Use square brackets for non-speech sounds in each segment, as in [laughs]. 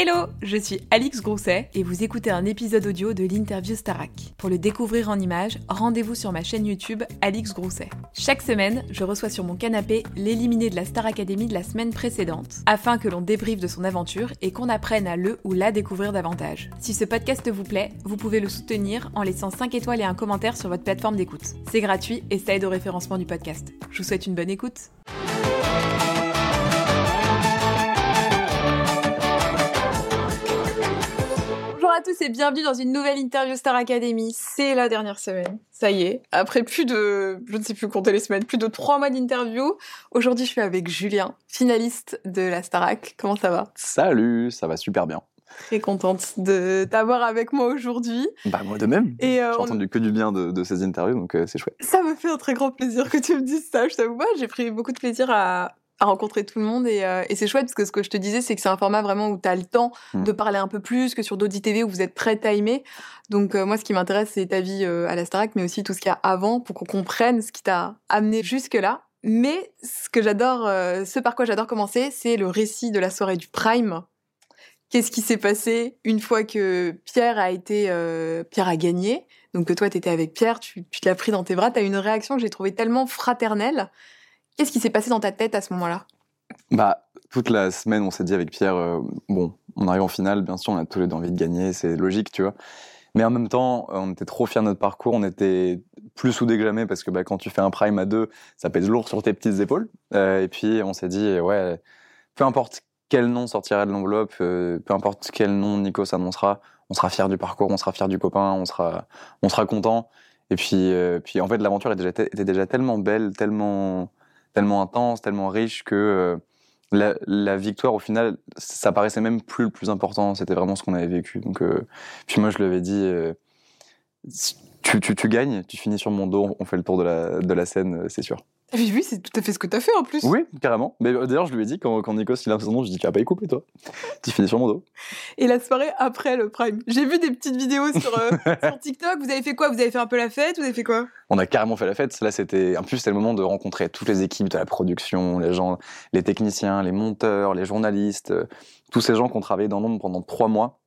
Hello, je suis Alix Grousset et vous écoutez un épisode audio de l'interview Starac. Pour le découvrir en images, rendez-vous sur ma chaîne YouTube Alix Grousset. Chaque semaine, je reçois sur mon canapé l'éliminé de la Star Academy de la semaine précédente, afin que l'on débriefe de son aventure et qu'on apprenne à le ou la découvrir davantage. Si ce podcast vous plaît, vous pouvez le soutenir en laissant 5 étoiles et un commentaire sur votre plateforme d'écoute. C'est gratuit et ça aide au référencement du podcast. Je vous souhaite une bonne écoute. À tous et bienvenue dans une nouvelle interview Star Academy. C'est la dernière semaine. Ça y est. Après plus de, je ne sais plus compter les semaines, plus de trois mois d'interview. Aujourd'hui, je suis avec Julien, finaliste de la Starac. Comment ça va? Salut, ça va super bien. Très contente de t'avoir avec moi aujourd'hui. Bah moi de même. Et euh, J'ai on- entendu que du bien de, de ces interviews, donc euh, c'est chouette. ça me fait un très grand plaisir que tu me dises ça. Je t'avoue, moi, j'ai pris beaucoup de plaisir à, à rencontrer tout le monde et, euh, et c'est chouette parce que ce que je te disais, c'est que c'est un format vraiment où tu as le temps Mm. de parler un peu plus que sur d'autres ITV où vous êtes très timé. Donc euh, moi, ce qui m'intéresse, c'est ta vie euh, à la Starac, mais aussi tout ce qu'il y a avant pour qu'on comprenne ce qui t'a amené jusque-là. Mais ce que j'adore, euh, ce par quoi j'adore commencer, c'est le récit de la soirée du Prime. Qu'est-ce qui s'est passé une fois que Pierre a été, euh, Pierre a gagné? Donc que toi, tu étais avec Pierre, tu, tu te l'as pris dans tes bras, tu as une réaction que j'ai trouvée tellement fraternelle. Qu'est-ce qui s'est passé dans ta tête à ce moment-là? Bah toute la semaine, on s'est dit avec Pierre, euh, bon, on arrive en finale, bien sûr, on a tous les deux envie de gagner, c'est logique, tu vois. Mais en même temps, euh, on était trop fiers de notre parcours, on était plus soudés que jamais parce que bah, quand tu fais un prime à deux, ça pèse lourd sur tes petites épaules. Euh, et puis on s'est dit, euh, ouais, peu importe quel nom sortira de l'enveloppe, peu importe quel nom Nico s'annoncera, on sera fier du parcours, on sera fier du copain, on sera, on sera content. Et puis, puis en fait, l'aventure était déjà tellement belle, tellement, tellement intense, tellement riche que euh, la, victoire, au final, ça paraissait même plus le plus important. C'était vraiment ce qu'on avait vécu. Donc, euh, puis moi, je lui avais dit, euh, tu, tu, gagnes, tu finis sur mon dos, on fait le tour de la, de la scène, c'est sûr. Vu, c'est tout à fait ce que tu as fait en plus. Oui, carrément. Mais euh, d'ailleurs, je lui ai dit, quand, quand Nikos il a son nom, je dis, tu vas pas y couper, toi. [laughs] Tu finis sur mon dos. Et la soirée après le Prime. J'ai vu des petites vidéos sur, euh, [laughs] sur TikTok. Vous avez fait quoi? Vous avez fait un peu la fête? Vous avez fait quoi? On a carrément fait la fête. Là, c'était, en plus, c'était le moment de rencontrer toutes les équipes de la production, les gens, les techniciens, les monteurs, les journalistes, euh, tous ces gens qui ont travaillé dans l'ombre pendant trois mois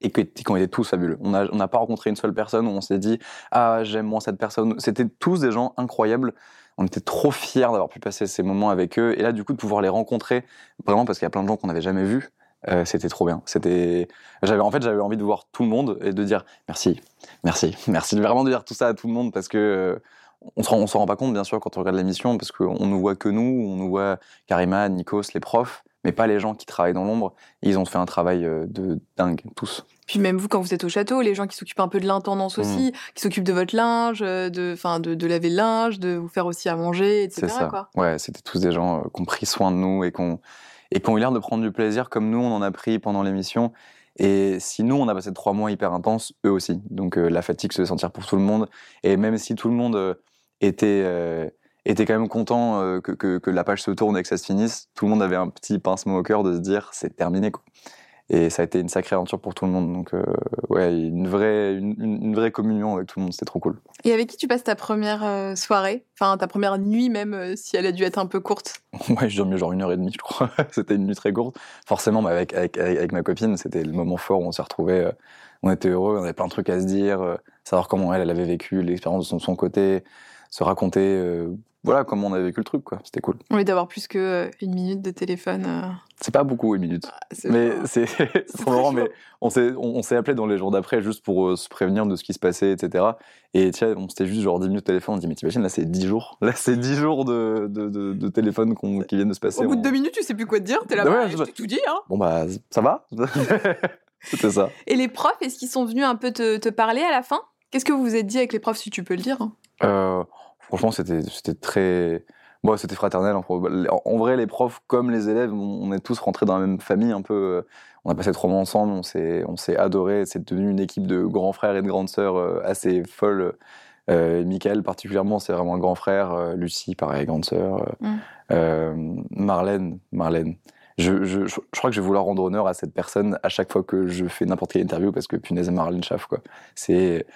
et qui ont été tous fabuleux. On n'a on n'a pas rencontré une seule personne où on s'est dit ah j'aime moins cette personne. C'était tous des gens incroyables. On était trop fiers d'avoir pu passer ces moments avec eux et là du coup de pouvoir les rencontrer vraiment parce qu'il y a plein de gens qu'on n'avait jamais vus. euh, c'était trop bien. C'était, j'avais en fait j'avais envie de voir tout le monde et de dire merci, merci, [laughs] merci, vraiment de dire tout ça à tout le monde parce que euh, on s'en rend pas compte bien sûr quand on regarde l'émission parce qu'on nous voit que nous, on nous voit Karima, Nikos, les profs, mais pas les gens qui travaillent dans l'ombre. Ils ont fait un travail euh, de dingue tous. Puis même vous, quand vous êtes au château, les gens qui s'occupent un peu de l'intendance aussi, qui s'occupent de votre linge, euh, de, enfin, de, de laver le linge, de vous faire aussi à manger, etc. C'est ça. Quoi. Ouais, c'était tous des gens euh, qui ont pris soin de nous et qui ont, et qui ont eu l'air de prendre du plaisir comme nous on en a pris pendant l'émission. Et si nous on a passé trois mois hyper intenses, eux aussi. Donc euh, la fatigue se fait sentir pour tout le monde. Et même si tout le monde était euh, était quand même content euh, que, que, que la page se tourne et que ça se finisse, tout le monde avait un petit pincement au cœur de se dire c'est terminé quoi. Et ça a été une sacrée aventure pour tout le monde. Donc euh, ouais, une vraie une, une- vraie communion avec tout le monde, c'était trop cool. Et avec qui tu passes ta première euh, soirée? Enfin, ta première nuit même, euh, si elle a dû être un peu courte? [laughs] Ouais, je dormais genre une heure et demie, je crois. [laughs] c'était une nuit très courte. Forcément, mais avec, avec, avec, ma copine, c'était le moment fort où on s'est retrouvés. on était heureux, on avait plein de trucs à se dire, euh, savoir comment elle, elle avait vécu l'expérience de son, son côté, se raconter, euh, voilà, comment on avait vécu le truc, quoi. C'était cool. Au lieu d'avoir plus que euh, une minute de téléphone. euh, C'est pas beaucoup, une minute. c'est Mais c'est [laughs] marrant, chaud. mais on s'est on, on s'est appelé dans les jours d'après juste pour euh, se prévenir de ce qui se passait, etc. Et tiens, on s'était juste genre 10 minutes de téléphone, on dit, mais t'imagines, là c'est 10 jours. Là c'est 10 jours de, de, de, de téléphone qu'on- qui viennent de se passer. Au bout de On- deux minutes, tu sais plus quoi te dire. T'es là, Ouais, bah, je- je t'ai tout dit. Hein. Bon bah ça va [laughs] C'était ça. Et les profs, est-ce qu'ils sont venus un peu te, te parler à la fin? Qu'est-ce que vous vous êtes dit avec les profs, si tu peux le dire hein? Euh, franchement c'était c'était très bon c'était fraternel. En, en vrai les profs comme les élèves on on est tous rentrés dans la même famille un peu. euh, On a passé trois mois ensemble, on s'est on s'est adoré. C'est devenu une équipe de grands frères et de grandes sœurs euh, assez folle. Euh, Michael particulièrement c'est vraiment un grand frère. Euh, Lucie pareil grande sœur. Mm. euh, Marlène Marlène. Je, je, je, je crois que je vais vouloir rendre honneur à cette personne à chaque fois que je fais n'importe quelle interview parce que punaise Marlène Schaff quoi. C'est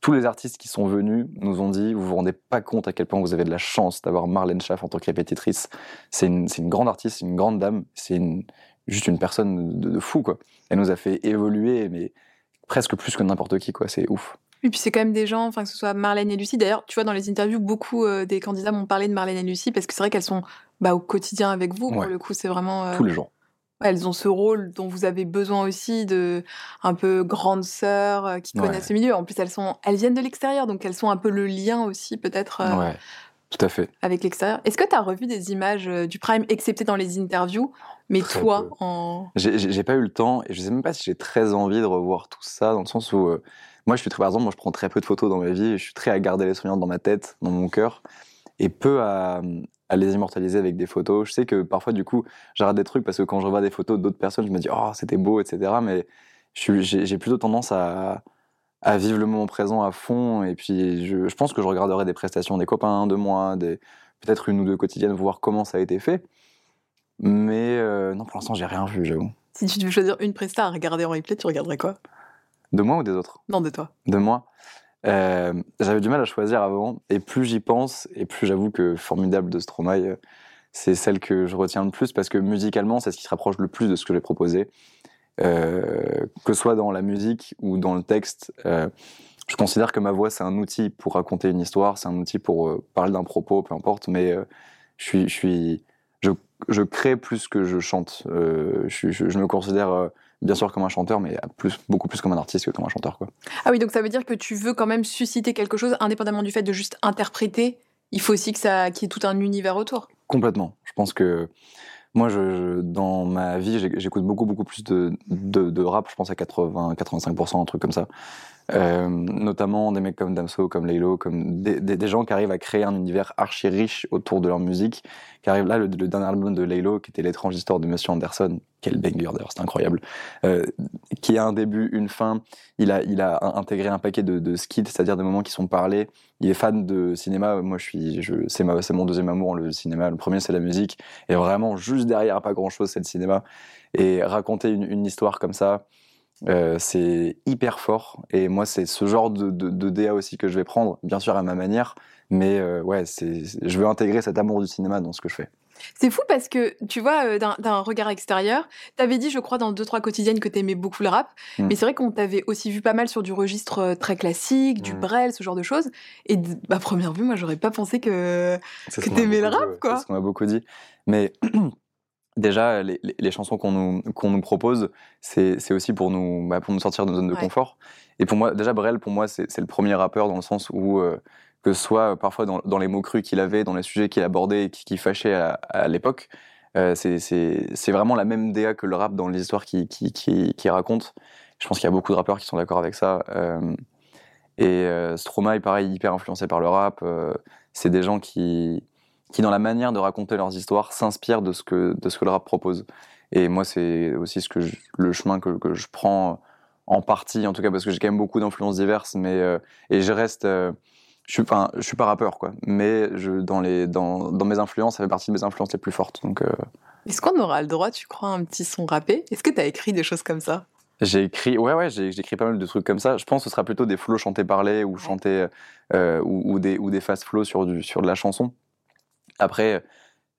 tous les artistes qui sont venus nous ont dit vous vous rendez pas compte à quel point vous avez de la chance d'avoir Marlène Schaff en tant que répétitrice. C'est une, une grande artiste, c'est une grande dame, c'est une, juste une personne de, de fou, quoi. Elle nous a fait évoluer, mais presque plus que n'importe qui, quoi. C'est ouf. Et puis c'est quand même des gens, enfin que ce soit Marlène et Lucie. D'ailleurs, tu vois, dans les interviews, beaucoup euh, des candidats m'ont parlé de Marlène et Lucie parce que c'est vrai qu'elles sont bah, au quotidien avec vous. Pour le coup, c'est vraiment. euh, Tous les jours. Elles ont ce rôle dont vous avez besoin aussi de un peu grande sœur euh, qui Ouais. connaissent le milieu. En plus, elles sont, elles viennent de l'extérieur, donc elles sont un peu le lien aussi peut-être euh, Ouais, tout à fait. avec l'extérieur. Est-ce que tu as revu des images euh, du Prime, excepté dans les interviews, mais Très toi peu. en J'ai- pas eu le temps et je sais même pas si j'ai très envie de revoir tout ça dans le sens où euh, moi je suis très par exemple moi je prends très peu de photos dans ma vie je suis très à garder les souvenirs dans ma tête, dans mon cœur et peu à, à les immortaliser avec des photos. Je sais que parfois du coup j'arrête des trucs parce que quand je revois des photos d'autres personnes je me dis oh c'était beau etc mais j'ai plutôt tendance à à vivre le moment présent à fond et puis je, je pense que je regarderai des prestations des copains de moi peut-être une ou deux quotidiennes voir comment ça a été fait mais euh, non pour l'instant j'ai rien vu j'avoue Si tu devais choisir une presta à regarder en replay, tu regarderais quoi? De moi ou des autres? Non, de toi. de moi? Euh, J'avais du mal à choisir avant, et plus j'y pense, et plus j'avoue que Formidable de Stromae, euh, c'est celle que je retiens le plus, parce que musicalement, c'est ce qui se rapproche le plus de ce que j'ai proposé. Euh, que ce soit dans la musique ou dans le texte, je considère que ma voix, c'est un outil pour raconter une histoire, c'est un outil pour parler d'un propos, peu importe, mais je suis... Je, crée plus que je chante. Je, me considère bien sûr comme un chanteur, mais plus, beaucoup plus comme un artiste que comme un chanteur. Quoi. Ah oui, donc ça veut dire que tu veux quand même susciter quelque chose, indépendamment du fait de juste interpréter. Il faut aussi que ça, qu'il y ait tout un univers autour. Complètement. Je pense que moi, je, dans ma vie, j'écoute beaucoup, beaucoup plus de, de, de rap, je pense à 80, 85%, un truc comme ça. Euh, notamment des mecs comme Damso, comme Laylo, comme des, gens qui arrivent à créer un univers archi riche autour de leur musique. Qui arrivent là, le, dernier album de Laylo, qui était L'étrange histoire de Monsieur Anderson, quel banger d'ailleurs, c'est incroyable, euh, qui a un début, une fin. Il a, il a intégré un paquet de, de skits, c'est-à-dire des moments qui sont parlés. Il est fan de cinéma. Moi, je suis, je, c'est ma, c'est mon deuxième amour, le cinéma. Le premier, c'est la musique. Et vraiment, juste derrière, pas grand-chose, c'est le cinéma. Et raconter une histoire comme ça, euh, c'est hyper fort. Et moi, c'est ce genre de, de, de DA aussi que je vais prendre, bien sûr à ma manière. Mais euh, ouais, c'est, je veux intégrer cet amour du cinéma dans ce que je fais. C'est fou parce que, tu vois, euh, d'un regard extérieur, t'avais dit, je crois, dans deux, trois quotidiennes que t'aimais beaucoup le rap, Mm. mais c'est vrai qu'on t'avait aussi vu pas mal sur du registre euh, très classique, du Mm. brel, ce genre de choses. Et à première vue, moi, j'aurais pas pensé que. Que t'aimais le dit, rap, ouais. quoi. C'est ce qu'on m'a beaucoup dit. Mais [clears throat] déjà, les, chansons qu'on nous, qu'on nous propose, c'est aussi pour nous, bah, pour nous sortir de notre zone de Ouais. confort. Et pour moi, déjà, Brel, pour moi, c'est le premier rappeur dans le sens où, euh, que ce soit euh, parfois dans, dans les mots crus qu'il avait, dans les sujets qu'il abordait et qui, qui fâchaient à, à l'époque, euh, c'est- vraiment la même DA que le rap dans les histoires qu'il qui, qui, qui raconte. Je pense qu'il y a beaucoup de rappeurs qui sont d'accord avec ça. Euh, et euh, Stromae, pareil, hyper influencé par le rap. c'est des gens qui, qui, dans la manière de raconter leurs histoires, s'inspirent de, ce que, de ce que le rap propose. Et moi, c'est aussi ce que je- le chemin que, que je prends en partie, en tout cas, parce que j'ai quand même beaucoup d'influences diverses, mais, euh, et je reste. euh, je suis, enfin, je suis pas rappeur, quoi. Mais je, dans, les, dans, dans mes influences, ça fait partie de mes influences les plus fortes. Donc, euh, Est-ce qu'on aura le droit, tu crois, à un petit son rappé? Est-ce que t'as écrit des choses comme ça? J'ai écrit, ouais, ouais, j'ai écrit pas mal de trucs comme ça. Je pense que ce sera plutôt des flows chantés parlés ou chantés euh, ou, ou des ou des fast flows sur du sur de la chanson. Après,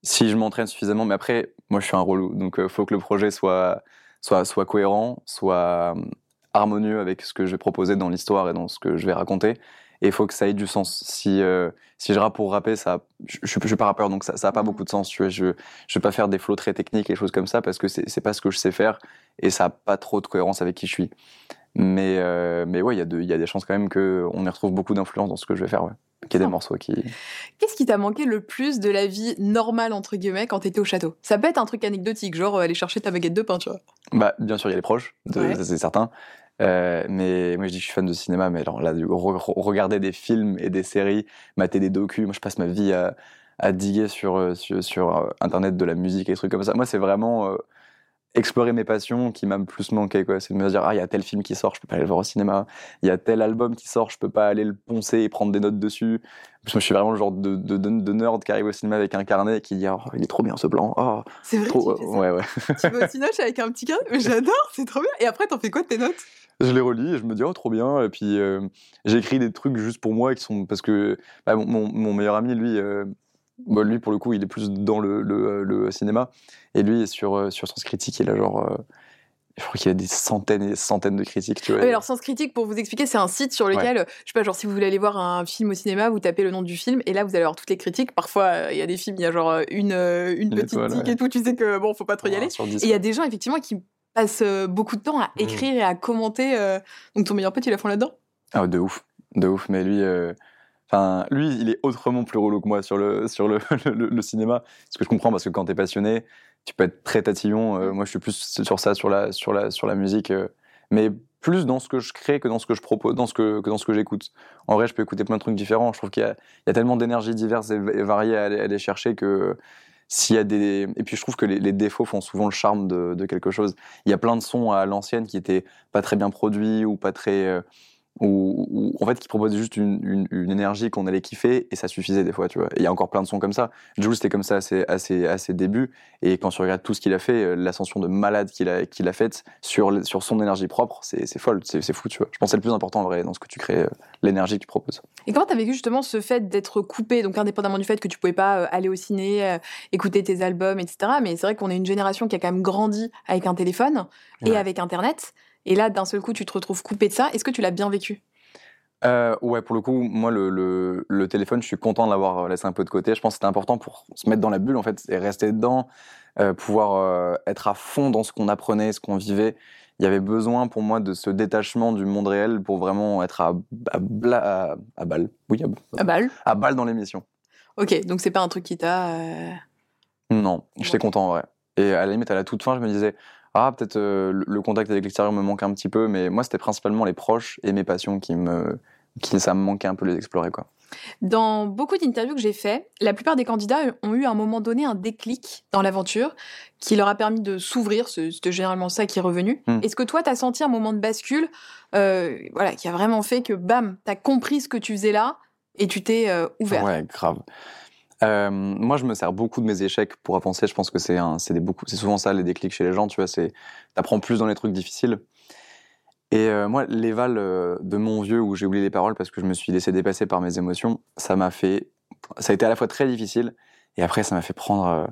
si je m'entraîne suffisamment, mais après, moi, je suis un relou, donc il faut que le projet soit soit soit cohérent, soit euh, harmonieux avec ce que je vais proposer dans l'histoire et dans ce que je vais raconter. Et il faut que ça ait du sens. Si euh, si je rappe pour rapper, ça, je, je, suis- je suis pas rappeur, donc ça, ça a pas Mhm. beaucoup de sens. Tu vois, je je vais pas faire des flows très techniques et des choses comme ça parce que c'est c'est pas ce que je sais faire et ça a pas trop de cohérence avec qui je suis. Mais, euh, mais ouais, il y, a de- il y a des chances quand même qu'on y retrouve beaucoup d'influence dans ce que je vais faire. Ouais. Qu'il y ait des morceaux qui. Qu'est-ce qui t'a manqué le plus de la vie normale, entre guillemets, quand t'étais au château? Ça peut être un truc anecdotique, genre euh, aller chercher ta baguette de pain, tu vois. Bah, bien sûr, il y a les proches, Ouais. ça, c'est certain. Euh, mais moi, je dis que je suis fan de cinéma, mais alors là, du- re- re- regarder des films et des séries, mater des docus, moi, je passe ma vie à, à diguer sur, euh, sur, sur, euh, Internet de la musique et des trucs comme ça. Moi, c'est vraiment euh, explorer mes passions qui m'a le plus manqué. C'est de me dire, ah, il y a tel film qui sort, je peux pas aller le voir au cinéma. Il y a tel album qui sort, je peux pas aller le poncer et prendre des notes dessus. Parce que je suis vraiment le genre de, de, de, de nerd qui arrive au cinéma avec un carnet et qui dit, oh, il est trop bien ce plan. Oh, C'est vrai trop... tu fais ça. Ouais, ouais. Tu vas au cinoche avec un petit carnet? Mais J'adore, c'est trop bien. Et après, t'en fais quoi de tes notes? Je les relis et je me dis, oh, trop bien. Et puis, euh, j'écris des trucs juste pour moi qui sont. Parce que bah, mon, meilleur ami, lui, euh, Bah, lui, pour le coup, il est plus dans le, le, le cinéma. Et lui, sur, sur Sens Critique, il a genre je crois qu'il y a des centaines et des centaines de critiques, tu vois. Oui, alors Sens Critique, pour vous expliquer, c'est un site sur lequel, je sais pas, genre si vous voulez aller voir un film au cinéma, vous tapez le nom du film et là vous allez avoir toutes les critiques. Parfois, il y a des films, il y a genre une, euh, une, petite tique et tout, tu sais que bon, faut pas trop y aller. et il y a des gens effectivement qui passent euh, beaucoup de temps à mmh. écrire et à commenter. Euh, donc ton meilleur pote, il a fond là-dedans? Ah, de ouf, de ouf. Mais lui, Enfin, lui, il est autrement plus relou que moi sur le, sur [laughs] le, le, cinéma. Ce que je comprends, parce que quand t'es passionné, tu peux être très tatillon. Euh, moi, je suis plus sur ça, sur la, sur la, sur la musique. Euh, mais plus dans ce que je crée que dans ce que je propose, dans ce que, que dans ce que j'écoute. En vrai, je peux écouter plein de trucs différents. Je trouve qu'il y, y, a tellement d'énergies diverses et, variées à aller, chercher que s'il y a des et puis je trouve que les, défauts font souvent le charme de, de, quelque chose. Il y a plein de sons à l'ancienne qui étaient pas très bien produits ou pas très euh, ou, en fait qui proposait juste une, une, énergie qu'on allait kiffer et ça suffisait des fois tu vois. Il y a encore plein de sons comme ça. Jules c'était comme ça à ses, à, ses, à ses, débuts. Et quand tu regardes tout ce qu'il a fait euh, l'ascension de malade qu'il a, qu'il a faite sur, sur son énergie propre c'est folle c'est fou tu vois. Je pense que c'est le plus important en vrai dans ce que tu crées euh, l'énergie que tu proposes. Et comment tu as vécu justement ce fait d'être coupé donc indépendamment du fait que tu pouvais pas euh, aller au ciné écouter tes albums etc mais c'est vrai qu'on est une génération qui a quand même grandi avec un téléphone et avec internet et là, d'un seul coup, tu te retrouves coupé de ça. Est-ce que tu l'as bien vécu? Euh, ouais, pour le coup, moi, le, le, téléphone, je suis content de l'avoir laissé un peu de côté. Je pense que c'était important pour se mettre dans la bulle, en fait, et rester dedans, euh, pouvoir euh, être à fond dans ce qu'on apprenait, ce qu'on vivait. Il y avait besoin pour moi de ce détachement du monde réel pour vraiment être à, à, à, balle. Oui, à, balle. À balle dans l'émission. Ok, donc c'est pas un truc qui t'a. Non, j'étais content en vrai. Et à la limite, à la toute fin, je me disais, ah peut-être euh, le contact avec l'extérieur me manque un petit peu, mais moi c'était principalement les proches et mes passions qui me, qui ça me manquait un peu les explorer quoi. Dans beaucoup d'interviews que j'ai fait, la plupart des candidats ont eu à un moment donné un déclic dans l'aventure qui leur a permis de s'ouvrir, c'est généralement ça qui est revenu. Hmm. Est-ce que toi, tu as senti un moment de bascule euh, voilà, qui a vraiment fait que, bam, tu as compris ce que tu faisais là et tu t'es euh, ouvert? Ouais, grave. Euh, moi, je me sers beaucoup de mes échecs pour avancer. Je pense que c'est souvent ça les déclics chez les gens. Tu vois, t'apprends plus dans les trucs difficiles. Et euh, moi, l'éval euh, de mon vieux où j'ai oublié les paroles parce que je me suis laissé dépasser par mes émotions, ça m'a fait, ça a été à la fois très difficile et après ça m'a fait prendre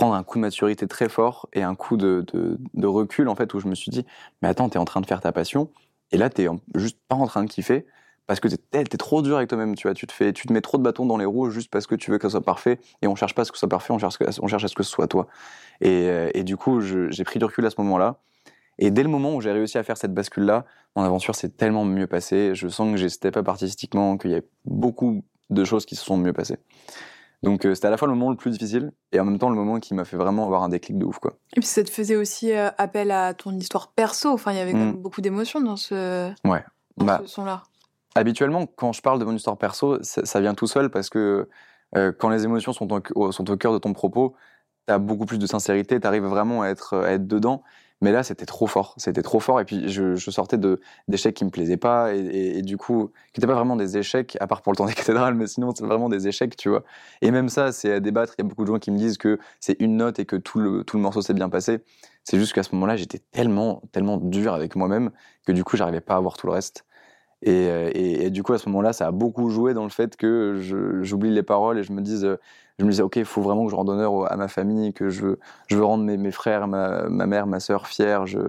un coup de maturité très fort et un coup de, de, de, recul en fait où je me suis dit, mais attends, t'es en train de faire ta passion et là t'es juste pas en train de kiffer parce que t'es es trop dur avec toi-même, tu vois, tu te fais, tu te mets trop de bâtons dans les roues juste parce que tu veux que ça soit parfait, et on cherche pas à ce que ce soit parfait, on cherche, on cherche à ce que ce soit toi. Et, euh, et du coup, j'ai pris du recul à ce moment-là, et dès le moment où j'ai réussi à faire cette bascule-là, mon aventure s'est tellement mieux passée, je sens que j'ai step up artistiquement, qu'il y a beaucoup de choses qui se sont mieux passées. Donc euh, c'était à la fois le moment le plus difficile et en même temps le moment qui m'a fait vraiment avoir un déclic de ouf quoi. Et puis ça te faisait aussi euh, appel à ton histoire perso, enfin il y avait mmh. beaucoup d'émotions dans ce, ouais. dans bah, ce son-là. Habituellement, quand je parle de mon histoire perso, ça, vient tout seul parce que euh, quand les émotions sont, au, cœur de ton propos, tu as beaucoup plus de sincérité, tu arrives vraiment à être, dedans. Mais là, c'était trop fort. C'était trop fort. Et puis, je, sortais d'échecs qui me plaisaient pas. Et, et, du coup, qui n'étaient pas vraiment des échecs, à part pour le temps des [laughs] cathédrales, mais sinon, c'est vraiment des échecs, tu vois. Et même ça, c'est à débattre. Il y a beaucoup de gens qui me disent que c'est une note et que tout le, tout le morceau s'est bien passé. C'est juste qu'à ce moment-là, j'étais tellement, tellement dur avec moi-même que du coup, j'arrivais pas à voir tout le reste. Euh, et, et, du coup, à ce moment-là, ça a beaucoup joué dans le fait que j'oublie les paroles et je me dise, je me disais, ok, il faut vraiment que je rende honneur à ma famille, que je, je veux rendre mes, mes frères, ma, ma, mère, ma sœur fiers, je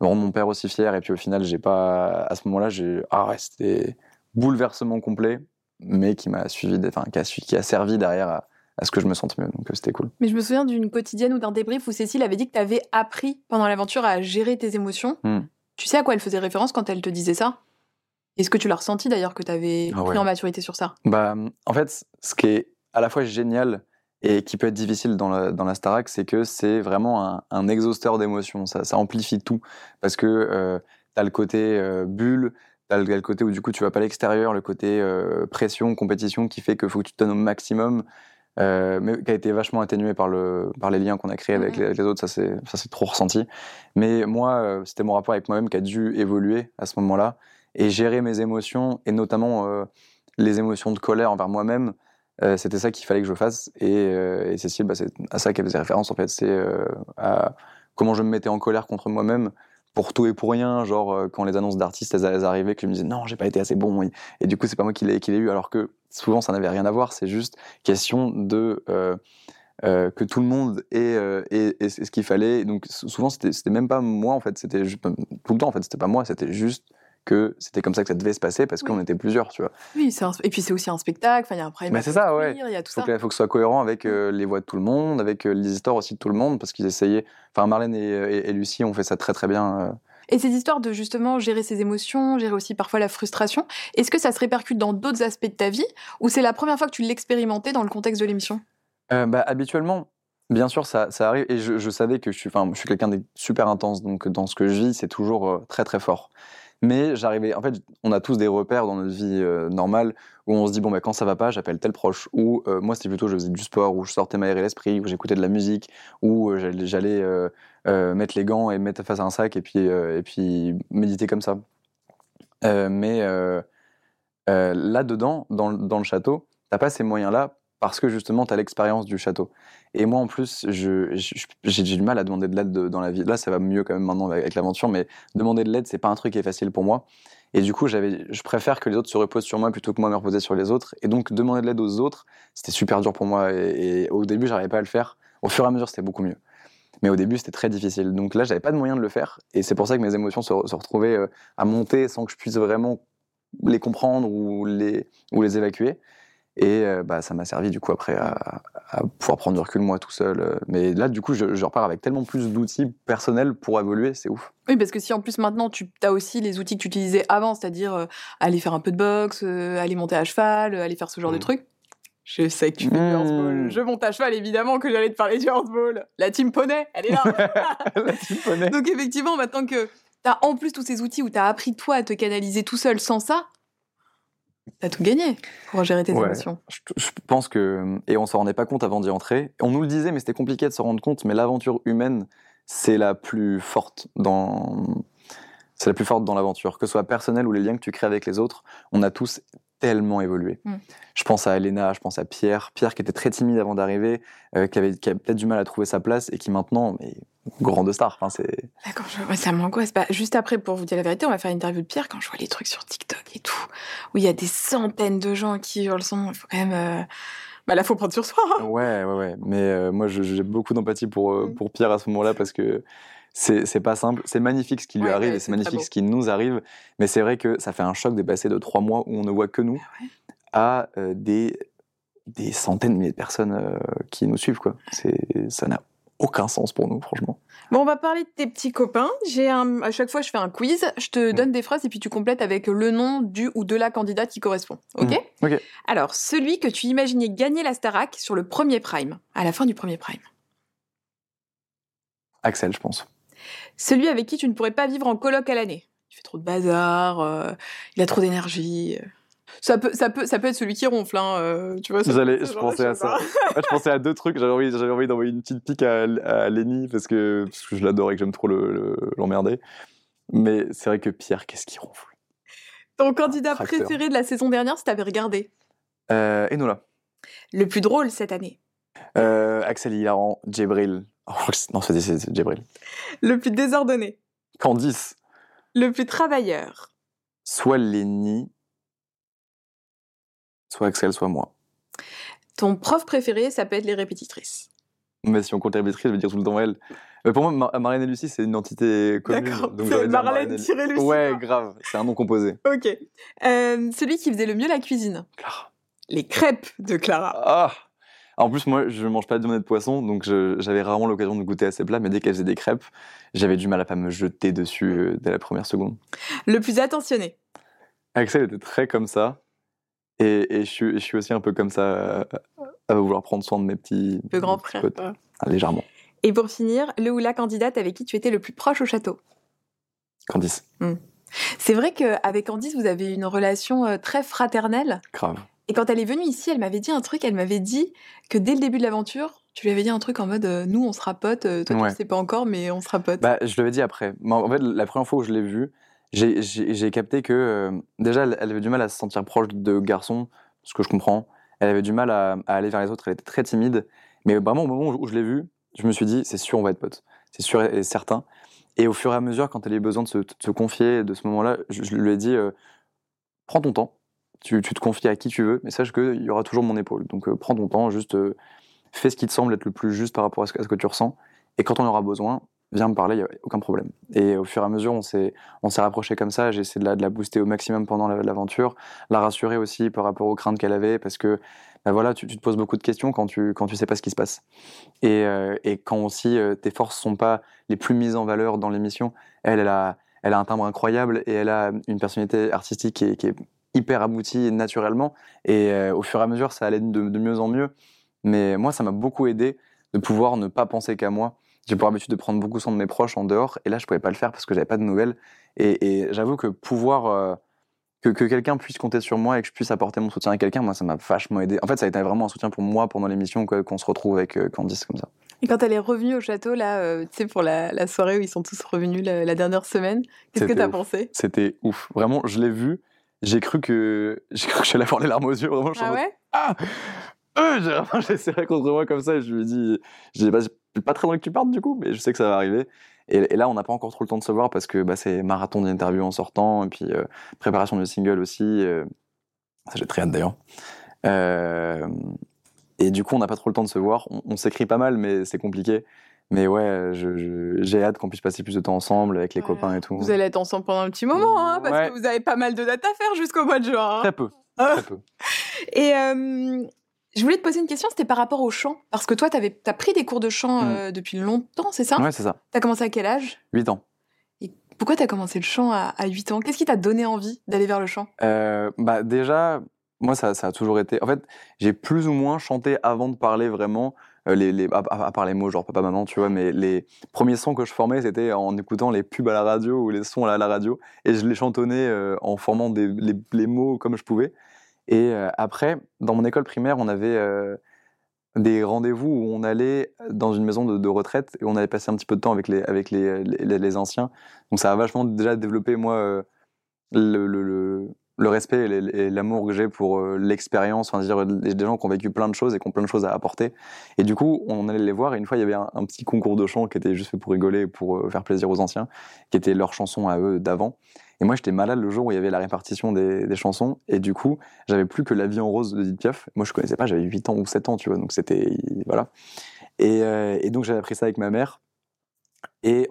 rendre mon père aussi fier. Et puis au final, j'ai pas, à ce moment-là, j'ai, ah ouais, c'était bouleversement complet, mais qui m'a suivi, enfin, qui a, qui a servi derrière à, à ce que je me sente mieux. Donc euh, c'était cool. Mais je me souviens d'une quotidienne ou d'un débrief où Cécile avait dit que tu avais appris pendant l'aventure à gérer tes émotions. Hmm. Tu sais à quoi elle faisait référence quand elle te disait ça? Est-ce que tu l'as ressenti d'ailleurs que tu avais ah pris en maturité sur ça? Bah, en fait, ce qui est à la fois génial et qui peut être difficile dans la, dans la Starac, c'est que c'est vraiment un, un exhausteur d'émotions. Ça, ça, amplifie tout. Parce que euh, tu as le côté euh, bulle, tu as le, côté où du coup tu vas pas à l'extérieur, le côté euh, pression, compétition qui fait qu'il faut que tu te donnes au maximum. Euh, mais qui a été vachement atténué par, le, par les liens qu'on a créés avec, les, les, autres, ça c'est trop ressenti. Mais moi, c'était mon rapport avec moi-même qui a dû évoluer à ce moment-là et gérer mes émotions, et notamment euh, les émotions de colère envers moi-même, euh, c'était ça qu'il fallait que je fasse. Et, euh, Cécile, bah, c'est à ça qu'elle faisait référence, en fait. C'est à comment je me mettais en colère contre moi-même pour tout et pour rien, genre quand les annonces d'artistes elles, arrivaient, que je me disais non, j'ai pas été assez bon, et, du coup c'est pas moi qui l'ai eu, alors que souvent ça n'avait rien à voir, c'est juste question de que tout le monde ait, euh, ce qu'il fallait. Donc sou- souvent c'était même pas moi en fait, c'était tout le temps en fait, c'était pas moi, c'était juste que c'était comme ça que ça devait se passer parce Oui. qu'on était plusieurs, tu vois. Oui, un- et puis c'est aussi un spectacle, il y a un prime Mais c'est ça, ouais. il y a tout Faut ça. que, faut que ce soit cohérent avec euh, les voix de tout le monde, avec euh, les histoires aussi de tout le monde, parce qu'ils essayaient. Enfin, Marlène et, et- et Lucie ont fait ça très très bien. euh. Et ces histoires de justement gérer ses émotions, gérer aussi parfois la frustration, est-ce que ça se répercute dans d'autres aspects de ta vie ou c'est la première fois que tu l'expérimentais dans le contexte de l'émission? Euh, bah, habituellement, bien sûr, ça, ça arrive. Et je, je savais que je suis, enfin, je suis quelqu'un de super intense, donc dans ce que je vis, c'est toujours euh, très très fort. Mais j'arrivais, en fait, on a tous des repères dans notre vie euh, normale où on se dit bon bah quand ça va pas, j'appelle tel proche. Ou euh, moi c'était plutôt je faisais du sport, où je sortais m'aérer l'esprit, où j'écoutais de la musique, où euh, j'allais, mettre les gants et me mettre face à un sac et puis et puis méditer comme ça. Mais euh, euh, là dedans, dans, dans le château, t'as pas ces moyens-là parce que justement t'as l'expérience du château. Et moi en plus, j'ai du mal à demander de l'aide de- dans la vie. Là, ça va mieux quand même maintenant avec, l'aventure, mais demander de l'aide, c'est pas un truc qui est facile pour moi. Et du coup, je préfère que les autres se reposent sur moi plutôt que moi me reposer sur les autres. Et donc, demander de l'aide aux autres, c'était super dur pour moi. Et, et au début, j'arrivais pas à le faire. Au fur et à mesure, c'était beaucoup mieux. Mais au début, c'était très difficile. Donc là, j'avais pas de moyen de le faire. Et c'est pour ça que mes émotions se, se retrouvaient euh, à monter sans que je puisse vraiment les comprendre ou les, ou les évacuer. Et euh, bah, ça m'a servi du coup après à, à pouvoir prendre du recul moi tout seul. euh. Mais là, du coup, je, je repars avec tellement plus d'outils personnels pour évoluer, c'est ouf. Oui, parce que si en plus maintenant tu as aussi les outils que tu utilisais avant, c'est-à-dire euh, aller faire un peu de boxe, euh, aller monter à cheval, euh, aller faire ce genre de Mm. trucs. Je sais que tu fais du Mm. handball. Je monte à cheval, évidemment que j'allais te parler du handball. La team poney, elle est là. [laughs] La team poney. Donc effectivement, maintenant que tu as en plus tous ces outils où tu as appris toi à te canaliser tout seul sans ça, t'as tout gagné pour gérer tes Ouais. émotions. Je, je pense que, et on s'en rendait pas compte avant d'y entrer, on nous le disait, mais c'était compliqué de s'en rendre compte, mais l'aventure humaine, c'est la plus forte dans. C'est la plus forte dans l'aventure, que ce soit personnel ou les liens que tu crées avec les autres, on a tous tellement évolué. Mm. Je pense à Elena, je pense à Pierre, Pierre qui était très timide avant d'arriver, euh, qui avait, qui avait peut-être du mal à trouver sa place et qui maintenant est grande star. Enfin, c'est D'accord, je... ça m'angoisse. Bah, juste après, pour vous dire la vérité, on va faire une interview de Pierre quand je vois les trucs sur TikTok et tout, où il y a des centaines de gens qui hurlent son nom. Il faut quand même. euh, Bah là, faut prendre sur soi. hein. Ouais, ouais, ouais. Mais euh, moi, j'ai beaucoup d'empathie pour, euh, Mm. pour Pierre à ce moment-là parce que c'est pas simple. C'est magnifique ce qui lui Ouais, arrive ouais, et c'est magnifique ce qui nous arrive. Mais c'est vrai que ça fait un choc de passer de trois mois où on ne voit que nous Ah ouais. à euh, des, des centaines de milliers de personnes euh, qui nous suivent. Quoi. Ça n'a aucun sens pour nous, franchement. Bon, on va parler de tes petits copains. J'ai un... À chaque fois, je fais un quiz. Je te donne des phrases et puis tu complètes avec le nom du ou de la candidate qui correspond. Ok Mm. Ok. Alors, celui que tu imaginais gagner la Starac sur le premier prime, à la fin du premier prime. Axel, je pense. Celui avec qui tu ne pourrais pas vivre en coloc à l'année. Il fait trop de bazar, euh, il a trop d'énergie. euh. Ça peut, ça, peut, ça peut être celui qui ronfle, hein, euh, tu vois. J'allais- je pensais à ça. Ouais, [laughs] je pensais à deux trucs. J'avais envie, j'avais envie d'envoyer une petite pique à, à Lenny parce que, parce que je l'adore et que j'aime trop le- le- l'emmerder. Mais c'est vrai que Pierre, qu'est-ce qu'il ronfle Ton candidat Tracteur. préféré de la saison dernière, si t'avais regardé? euh, Enola. Le plus drôle cette année. Euh, Axel Hilaran, Djibril. Oh, [laughs] non, c'est Djibril. Le plus désordonné. Candice, Le plus travailleur. soit Lenny, soit Axel, soit moi. Ton prof préféré, ça peut être les répétitrices. Mais si on compte les arbitrices, je vais dire tout le temps elle. Euh, pour moi, Mar- Marlène et Lucie, c'est une entité commune. D'accord. donc C'est Marlène tiré Lucie. Ouais, grave. C'est un nom composé. Ok. Euh, celui qui faisait le mieux la cuisine. Clara. Les crêpes de Clara. Ah En plus, moi, je mange pas de et de poisson, donc j'avais rarement l'occasion de goûter à ces plats, mais dès qu'elle faisait des crêpes, j'avais du mal à pas me jeter dessus euh, dès la première seconde. Le plus attentionné. Axel était très comme ça, et, et je, suis, je suis aussi un peu comme ça, euh, à vouloir prendre soin de mes petits, Le grand frère. Ah, légèrement. Et pour finir, le ou la candidate avec qui tu étais le plus proche au château? Candice, C'est vrai qu'avec Candice, vous avez une relation euh, très fraternelle. grave. Et quand elle est venue ici, elle m'avait dit un truc. Elle m'avait dit que dès le début de l'aventure, tu lui avais dit un truc en mode euh, nous, on sera potes. euh, toi, tu Ouais. le sais pas encore, mais on sera potes. Bah, je l'avais dit après. En fait, la première fois où je l'ai vue, j'ai- capté que euh, déjà, elle, avait du mal à se sentir proche de garçons, ce que je comprends. Elle avait du mal à, à aller vers les autres, elle était très timide. Mais vraiment, au moment où je l'ai vue, je me suis dit, c'est sûr, on va être potes. C'est sûr et certain. Et au fur et à mesure, quand elle a eu besoin de se, de se confier, de ce moment-là, je, je lui ai dit, prends ton temps, tu, te confies à qui tu veux, mais sache qu'il y aura toujours mon épaule. Donc euh, prends ton temps, juste euh, fais ce qui te semble être le plus juste par rapport à ce, que- tu ressens. Et quand on aura besoin, viens me parler, il n'y a aucun problème. Et au fur et à mesure, on s'est, on rapproché comme ça. J'ai essayé de la, de la booster au maximum pendant la- l'aventure, la rassurer aussi par rapport aux craintes qu'elle avait, parce que bah voilà, tu, te poses beaucoup de questions quand tu, quand tu sais pas ce qui se passe. Et, euh, et quand aussi euh, tes forces sont pas les plus mises en valeur dans l'émission, elle, elle a, elle a un timbre incroyable et elle a une personnalité artistique qui est hyper aboutie naturellement. Et euh, au fur et à mesure, ça allait de, de mieux en mieux. Mais moi, ça m'a beaucoup aidé de pouvoir ne pas penser qu'à moi. J'ai pour habitude de prendre beaucoup soin de mes proches en dehors, et là, je pouvais pas le faire parce que j'avais pas de nouvelles. Et, et j'avoue que pouvoir euh, que, que quelqu'un puisse compter sur moi et que je puisse apporter mon soutien à quelqu'un, moi, ça m'a vachement aidé. En fait, ça a été vraiment un soutien pour moi pendant l'émission qu'on se retrouve avec euh, Candice comme ça. Et quand elle est revenue au château, là, euh, tu sais, pour la, la soirée où ils sont tous revenus la, la dernière semaine, qu'est-ce que t'as ouf. pensé? C'était ouf. Vraiment, je l'ai vu. J'ai cru que [laughs] j'ai cru que j'allais avoir les larmes aux yeux. Vraiment, je Ah ouais? Ah! Euh, j'ai vraiment [laughs] serré contre moi comme ça et je lui ai dit j'ai pas, j'ai pas très envie que tu partes du coup mais je sais que ça va arriver. Et, et là on n'a pas encore trop le temps de se voir parce que bah, c'est marathon d'interviews en sortant et puis euh, préparation du single aussi euh, ça j'ai très hâte d'ailleurs. Euh, et du coup on n'a pas trop le temps de se voir. On, on s'écrit pas mal mais c'est compliqué mais ouais j'ai hâte qu'on puisse passer plus de temps ensemble avec les Voilà. copains et tout Vous allez être ensemble pendant un petit moment, hein, parce Ouais. que vous avez pas mal de dates à faire jusqu'au mois de juin. hein. très peu très peu [laughs] Et euh, je voulais te poser une question, c'était par rapport au chant. Parce que toi, tu as pris des cours de chant Mm. euh, depuis longtemps, c'est ça? Ouais c'est ça T'as commencé à quel âge? 8 ans Pourquoi t'as commencé le chant à, à 8 ans? Qu'est-ce qui t'a donné envie d'aller vers le chant? Euh, bah déjà, moi ça, ça a toujours été. En fait, j'ai plus ou moins chanté avant de parler vraiment. Euh, les, les, à, à- part les mots genre papa maman tu vois mais les premiers sons que je formais c'était en écoutant les pubs à la radio ou les sons à la, radio et je les chantonnais euh, en formant des, les, mots comme je pouvais. Et euh, après dans mon école primaire on avait des rendez-vous où on allait dans une maison de, retraite et on allait passer un petit peu de temps avec les, avec les, les, anciens. Donc ça a vachement déjà développé moi le, le respect et l'amour que j'ai pour euh, l'expérience, enfin, dire des gens qui ont vécu plein de choses et qui ont plein de choses à apporter. Et du coup, on allait les voir et une fois, il y avait un, petit concours de chant qui était juste fait pour rigoler, pour euh, faire plaisir aux anciens, qui était leur chanson à eux d'avant. Et moi, j'étais malade le jour où il y avait la répartition des, chansons. Et du coup, j'avais plus que La vie en rose de Edith Piaf. Moi, je connaissais pas, j'avais 8 ans ou 7 ans, tu vois. Donc, c'était. Voilà. Et, euh, et donc, j'avais appris ça avec ma mère. Et,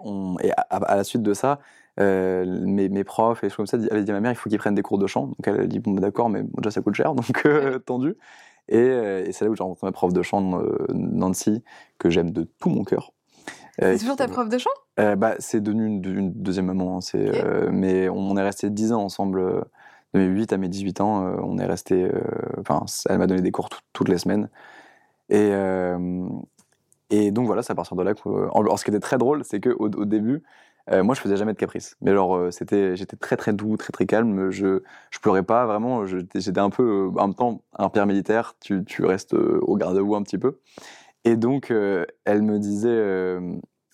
à la suite de ça, euh, mes, mes profs et choses comme ça avaient dit à ma mère il faut qu'ils prennent des cours de chant. Donc elle a dit bon bah, d'accord, mais bon, déjà ça coûte cher, donc euh, [laughs] tendu. Et, euh, et c'est là où j'ai rencontré ma prof de chant, Nancy, que j'aime de tout mon cœur. C'est toujours ta prof de chant? Bah, C'est devenu une, une deuxième maman. hein, c'est, mais on est resté 10 ans ensemble. de mes 8 à mes 18 ans, on est resté. Enfin, elle m'a donné des cours tout- toutes les semaines. Et, euh, et donc voilà, c'est à partir de là que. Alors, ce qui était très drôle, c'est qu'au au début, euh, moi, je faisais jamais de caprice. Mais alors, euh, c'était, j'étais très très doux, très très calme. Je, je pleurais pas vraiment. J'étais un peu, euh, en même temps, un père militaire. Tu, restes au garde-à-vous un petit peu. Et donc, elle me disait,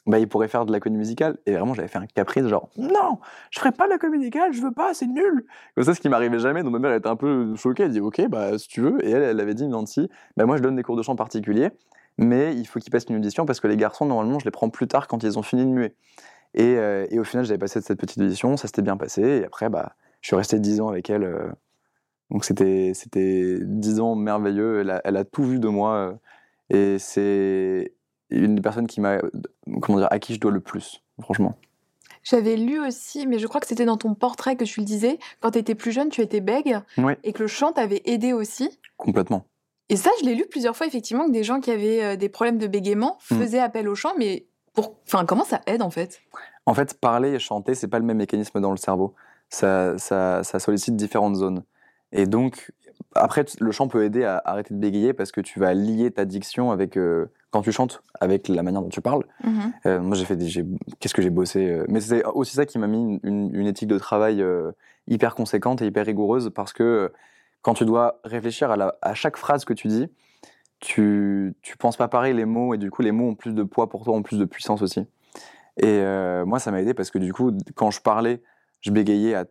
bah, il pourrait faire de la comédie musicale. Et vraiment, j'avais fait un caprice, genre, non, je ferai pas de la comédie musicale, je veux pas, c'est nul. Comme ça, ce qui m'arrivait jamais. Donc, ma mère était un peu choquée. Elle dit, ok, bah, si tu veux. Et elle, elle avait dit, Nancy, bah, moi, je donne des cours de chant particuliers, mais il faut qu'ils passent une audition parce que les garçons, normalement, je les prends plus tard quand ils ont fini de muer. Et, euh, et au final, j'avais passé cette petite audition, ça s'était bien passé. Et après, bah, je suis resté 10 ans avec elle. euh, donc, c'était c'était 10 ans merveilleux. Elle a, elle a tout vu de moi. euh, et c'est une des personnes qui m'a, comment dire, à qui je dois le plus, franchement. J'avais lu aussi, mais je crois que c'était dans ton portrait que tu le disais, quand tu étais plus jeune, tu étais bègue, Oui. et que le chant t'avait aidé aussi. Complètement. Et ça, je l'ai lu plusieurs fois, effectivement, que des gens qui avaient des problèmes de bégaiement Mm. faisaient appel au chant, mais pour... enfin, comment ça aide en fait? En fait, parler et chanter, c'est pas le même mécanisme dans le cerveau. Ça, ça, ça sollicite différentes zones. Et donc, après, le chant peut aider à arrêter de bégayer parce que tu vas lier ta diction avec, euh, quand tu chantes, avec la manière dont tu parles. Euh, moi, j'ai fait des, qu'est-ce que j'ai bossé euh, Mais c'est aussi ça qui m'a mis une, une- éthique de travail hyper conséquente et hyper rigoureuse parce que quand tu dois réfléchir à, la- à chaque phrase que tu dis, tu, tu penses pas pareil les mots et du coup, les mots ont plus de poids pour toi, ont plus de puissance aussi. Et euh, moi, ça m'a aidé parce que du coup, quand je parlais, je bégayais à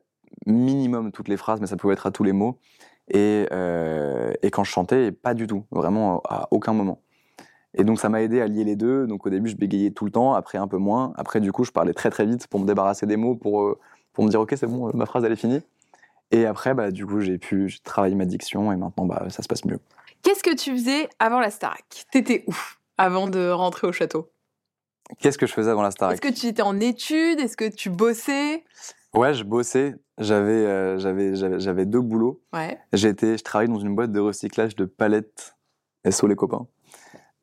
minimum toutes les phrases, mais ça pouvait être à tous les mots. Et, euh, et quand je chantais, pas du tout, vraiment à aucun moment. Et donc ça m'a aidé à lier les deux. Donc au début, je bégayais tout le temps, après un peu moins. Après, du coup, je parlais très très vite pour me débarrasser des mots, pour, euh, pour me dire, ok, c'est bon, ma phrase, elle est finie. Et après, bah, du coup, j'ai pu travailler ma diction et maintenant, bah, ça se passe mieux. Qu'est-ce que tu faisais avant la Starac? T'étais où avant de rentrer au château? Qu'est-ce que je faisais avant la Starac? Est-ce que tu étais en études? Est-ce que tu bossais? Ouais, je bossais. J'avais, euh, j'avais, j'avais, j'avais deux boulots. Ouais. J'étais, je travaillais dans une boîte de recyclage de palettes. SO les copains.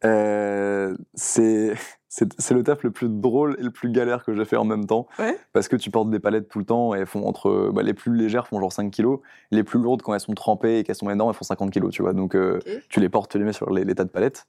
Euh, c'est, c'est, c'est le taf le plus drôle et le plus galère que j'ai fait en même temps. Ouais. Parce que tu portes des palettes tout le temps et elles font entre. Bah, les plus légères font genre 5 kilos. Les plus lourdes, quand elles sont trempées et qu'elles sont énormes, elles font 50 kilos, tu vois. Donc euh, tu les portes, tu les mets sur les, les tas de palettes.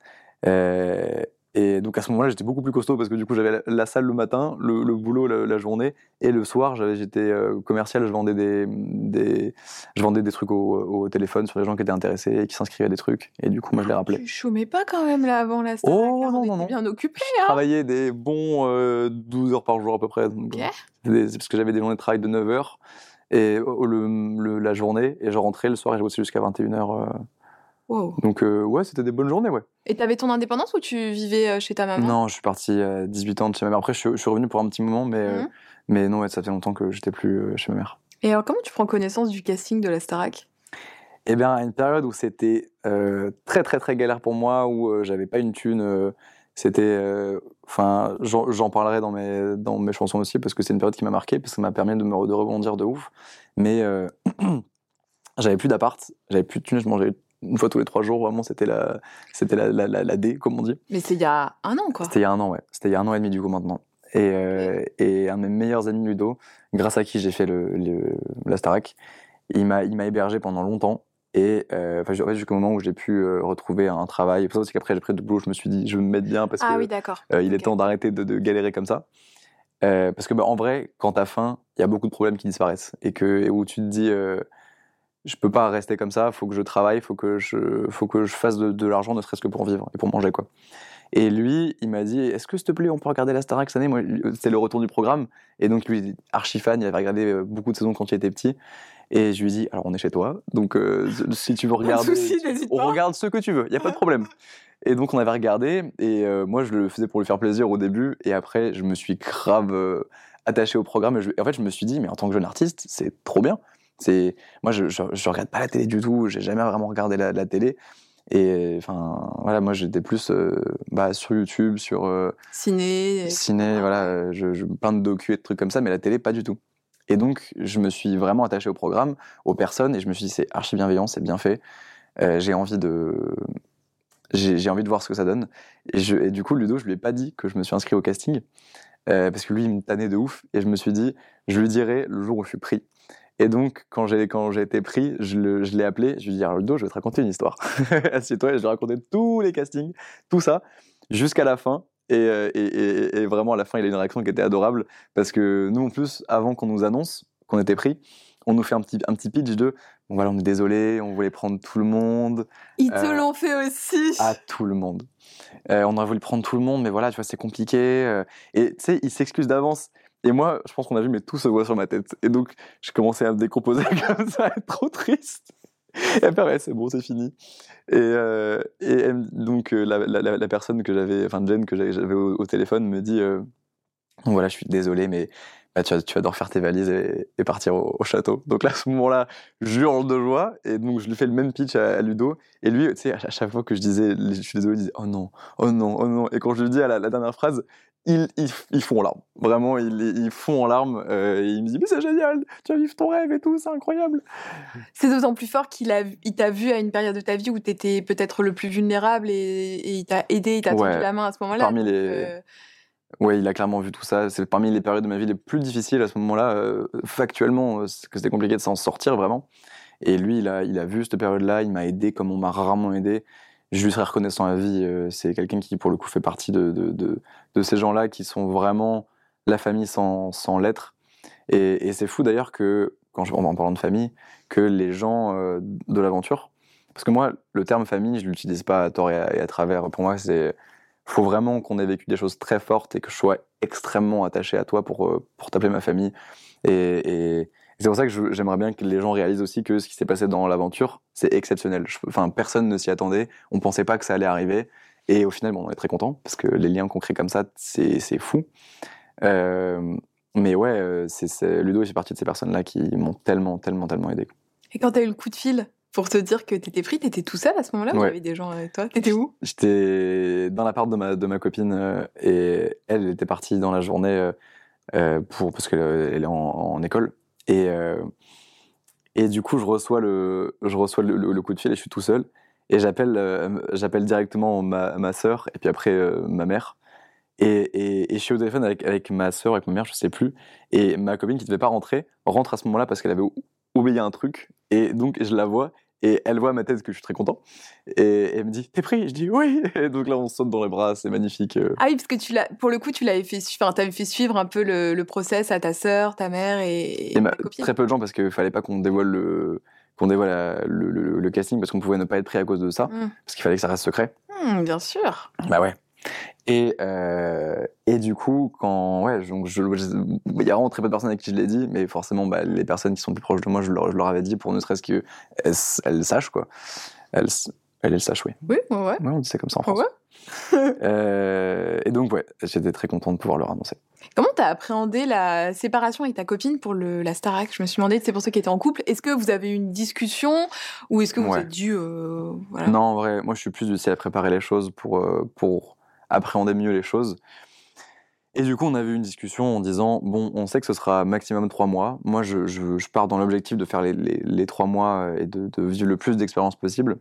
Euh, et donc à ce moment-là, j'étais beaucoup plus costaud parce que du coup, j'avais la, la salle le matin, le, le boulot la, la journée, et le soir, j'avais, j'étais euh, commercial, je vendais des, des, je vendais des trucs au, au téléphone sur les gens qui étaient intéressés et qui s'inscrivaient à des trucs. Et du coup, moi, je les rappelais. Tu chômais pas quand même là avant la Starac Oh, hein, non, on non, non. bien occupé. Je travaillais des bons euh, 12 heures par jour à peu près. Donc, des- c'est parce que j'avais des journées de travail de 9 heures et, le, le- la journée, et je rentrais le soir et je bossais jusqu'à 21h. Wow. donc, euh, ouais, c'était des bonnes journées, ouais. Et t'avais ton indépendance ou tu vivais euh, chez ta maman? Non, je suis parti à 18 ans de chez ma mère. Après, je suis, je suis revenu pour un petit moment, mais, euh, Mhm. mais non, ouais, ça fait longtemps que j'étais plus euh, chez ma mère. Et alors comment tu prends connaissance du casting de la Starac? Eh bien, à une période où c'était euh, très, très, très galère pour moi, où euh, j'avais pas une thune, euh, c'était. euh, Enfin, j'en parlerai dans mes, dans mes chansons aussi, parce que c'est une période qui m'a marqué, parce que ça m'a permis de me de rebondir de ouf. Mais euh, [clears throat] j'avais plus d'appart, j'avais plus de thunes, je mangeais une fois tous les trois jours, vraiment, c'était la, c'était la, la, la, la D, comme on dit. Mais c'est il y a un an quoi. C'était il y a un an, ouais. C'était il y a un an et demi, du coup, maintenant. Et, euh, et un de mes meilleurs amis, Ludo, grâce à qui j'ai fait le, le, la Starac, il m'a, il m'a hébergé pendant longtemps. Et euh, enfin, en fait, jusqu'au moment où j'ai pu euh, retrouver un travail. C'est aussi qu'après, j'ai pris de boulot, je me suis dit, je vais me mettre bien parce Ah que oui d'accord. euh, il est temps d'arrêter de, de galérer comme ça. Parce que, bah, en vrai, quand t'as faim, il y a beaucoup de problèmes qui disparaissent. Et, que, et où tu te dis, je peux pas rester comme ça, faut que je travaille, faut que je, faut que je fasse de, de l'argent, ne serait-ce que pour vivre et pour manger, quoi. Et lui, il m'a dit, est-ce que s'il te plaît, on peut regarder la Starac cette année? Moi, c'était le retour du programme. Et donc, lui, archi fan, il avait regardé euh, beaucoup de saisons quand il était petit. Et je lui ai dit, alors on est chez toi, donc euh, si tu veux Pas de regarder, soucis, n'hésite on pas. regarde ce que tu veux, il y a pas de problème. Et donc on avait regardé, et euh, moi je le faisais pour lui faire plaisir au début, et après je me suis grave euh, attaché au programme. Et, je- et en fait je me suis dit, mais en tant que jeune artiste, c'est trop bien. C'est moi je, je, je regarde pas la télé du tout, j'ai jamais vraiment regardé la, la télé. Et enfin voilà, moi j'étais plus euh, bah, sur YouTube, sur euh, Ciné. ciné, voilà, euh, je, je, plein de docus et de trucs comme ça, mais la télé, pas du tout. Et donc, je me suis vraiment attaché au programme, aux personnes, et je me suis dit, c'est archi bienveillant, c'est bien fait. Euh, j'ai envie de. J'ai envie de voir ce que ça donne. Et, je, et du coup, Ludo, je lui ai pas dit que je me suis inscrit au casting, parce que lui, il me tannait de ouf. Et je me suis dit, je lui dirai le jour où je suis pris. Et donc, quand j'ai quand j'ai été pris, je le- je l'ai appelé, je lui ai dit, alors Ludo, je vais te raconter une histoire. [laughs] Assieds-toi, et je lui ai raconté tous les castings, tout ça, jusqu'à la fin. Et, euh, et, et- et vraiment, à la fin, il a une réaction qui était adorable, parce que nous, en plus, avant qu'on nous annonce qu'on était pris, on nous fait un petit, un petit pitch de bon, voilà, on est désolé, on voulait prendre tout le monde, Ils te Euh, l'ont fait aussi. à tout le monde. Euh, on aurait voulu prendre tout le monde, mais voilà, tu vois, c'est compliqué. et tu sais, il s'excuse d'avance. Et moi, je pense qu'on a vu, mais tout se voit sur ma tête. Et donc, je commençais à me décomposer [laughs] comme ça, être trop triste. Et après, ouais, c'est bon, c'est fini. Et, euh, donc, euh, la, personne que j'avais, enfin, Jen, que j'avais au, téléphone, me dit euh, Voilà, je suis désolé, mais bah, tu, vas, tu vas devoir faire tes valises et, partir au, au château. Donc là, à ce moment-là, je hurle de joie. Et donc, je lui fais le même pitch à, Ludo. Et lui, tu sais, à, chaque fois que je disais Je suis désolé, il disait Oh non, oh non, oh non. Et quand je lui dis à la dernière phrase, ils, ils, ils font en larmes. Vraiment, ils, ils font en larmes. euh, et il me dit Mais c'est génial, tu vas vivre ton rêve et tout, c'est incroyable. C'est d'autant plus fort qu'il t'a vu à une période de ta vie où tu étais peut-être le plus vulnérable et, et il t'a aidé, il t'a Ouais. tendu la main à ce moment-là. Parmi les- euh, Ouais, il a clairement vu tout ça. C'est parmi les périodes de ma vie les plus difficiles à ce moment-là. euh, factuellement, euh, que c'était compliqué de s'en sortir vraiment. Et lui, il a, il a vu cette période-là. Il m'a aidé comme on m'a rarement aidé. Je lui serai reconnaissant à vie. euh, c'est quelqu'un qui, pour le coup, fait partie de, de, de, ces gens-là qui sont vraiment la famille sans, sans l'être. Et, c'est fou d'ailleurs que, quand je, en parlant de famille, que les gens euh, de l'aventure. Parce que moi, le terme famille, je l'utilise pas à tort et à, travers. Pour moi, c'est faut vraiment qu'on ait vécu des choses très fortes et que je sois extrêmement attaché à toi pour, euh, pour t'appeler ma famille. Et c'est pour ça que j'aimerais bien que les gens réalisent aussi que ce qui s'est passé dans l'aventure, c'est exceptionnel. Je- Enfin, personne ne s'y attendait. On pensait pas que ça allait arriver. Et au final, bon, on est très content parce que les liens qu'on crée comme ça, c'est fou. Euh, mais ouais, euh, c'est Ludo fait partie de ces personnes-là qui m'ont tellement, tellement, tellement aidé. Et quand t'as eu le coup de fil pour te dire que t'étais pris, t'étais tout seul à ce moment-là ou Ouais. il y avait des gens avec toi? T'étais où? J'étais dans l'appart de ma, de ma copine euh, et elle, était partie dans la journée pour, parce qu'elle est en, en école. Et, euh, et du coup, je reçois, le, je reçois le, coup de fil et je suis tout seul. Et j'appelle euh, j'appelle directement ma, ma sœur et puis après euh, ma mère. Et, et, et je suis au téléphone avec, avec ma sœur, avec ma mère, je sais plus. Et ma copine qui devait pas rentrer rentre à ce moment-là parce qu'elle avait ou- oublié un truc. Et donc, je la vois et elle voit ma tête que je suis très content. Et elle me dit T'es pris? Je dis Oui [laughs] Et donc là, on saute dans les bras, c'est magnifique. euh. Ah oui, parce que tu l'as, pour le coup, tu l'avais fait, enfin, fait suivre un peu le, le process à ta sœur, ta mère et, Et ma- très peu de gens parce qu'il fallait pas qu'on dévoile le qu'on dévoile la- le, le- le casting parce qu'on pouvait ne pas être pris à cause de ça Hmm. parce qu'il fallait que ça reste secret. Hmm, bien sûr. Bah ouais. Et, euh, et du coup, quand. Ouais, donc je, je- il y a vraiment très peu de personnes avec qui je l'ai dit, mais forcément, bah, les personnes qui sont plus proches de moi, je leur, je leur avais dit pour ne serait-ce qu'elles elles sachent, quoi. Elles, elles, elles sachent, oui. Oui, ouais, ouais. Ouais, on dit ça comme ça en France. ouais. [laughs] Euh, et donc, ouais, j'étais très content de pouvoir leur annoncer. Comment t'as appréhendé la séparation avec ta copine pour le, la Starac? Je me suis demandé, c'est pour ceux qui étaient en couple, est-ce que vous avez eu une discussion ou est-ce que vous Ouais. êtes dû, euh, voilà. Non, en vrai, moi, je suis plus du style à préparer les choses pour, pour appréhender mieux les choses. Et du coup, on avait eu une discussion en disant bon, on sait que ce sera maximum trois mois. Moi, je, je- pars dans l'objectif de faire les, les- trois mois et de, de vivre le plus d'expérience possible.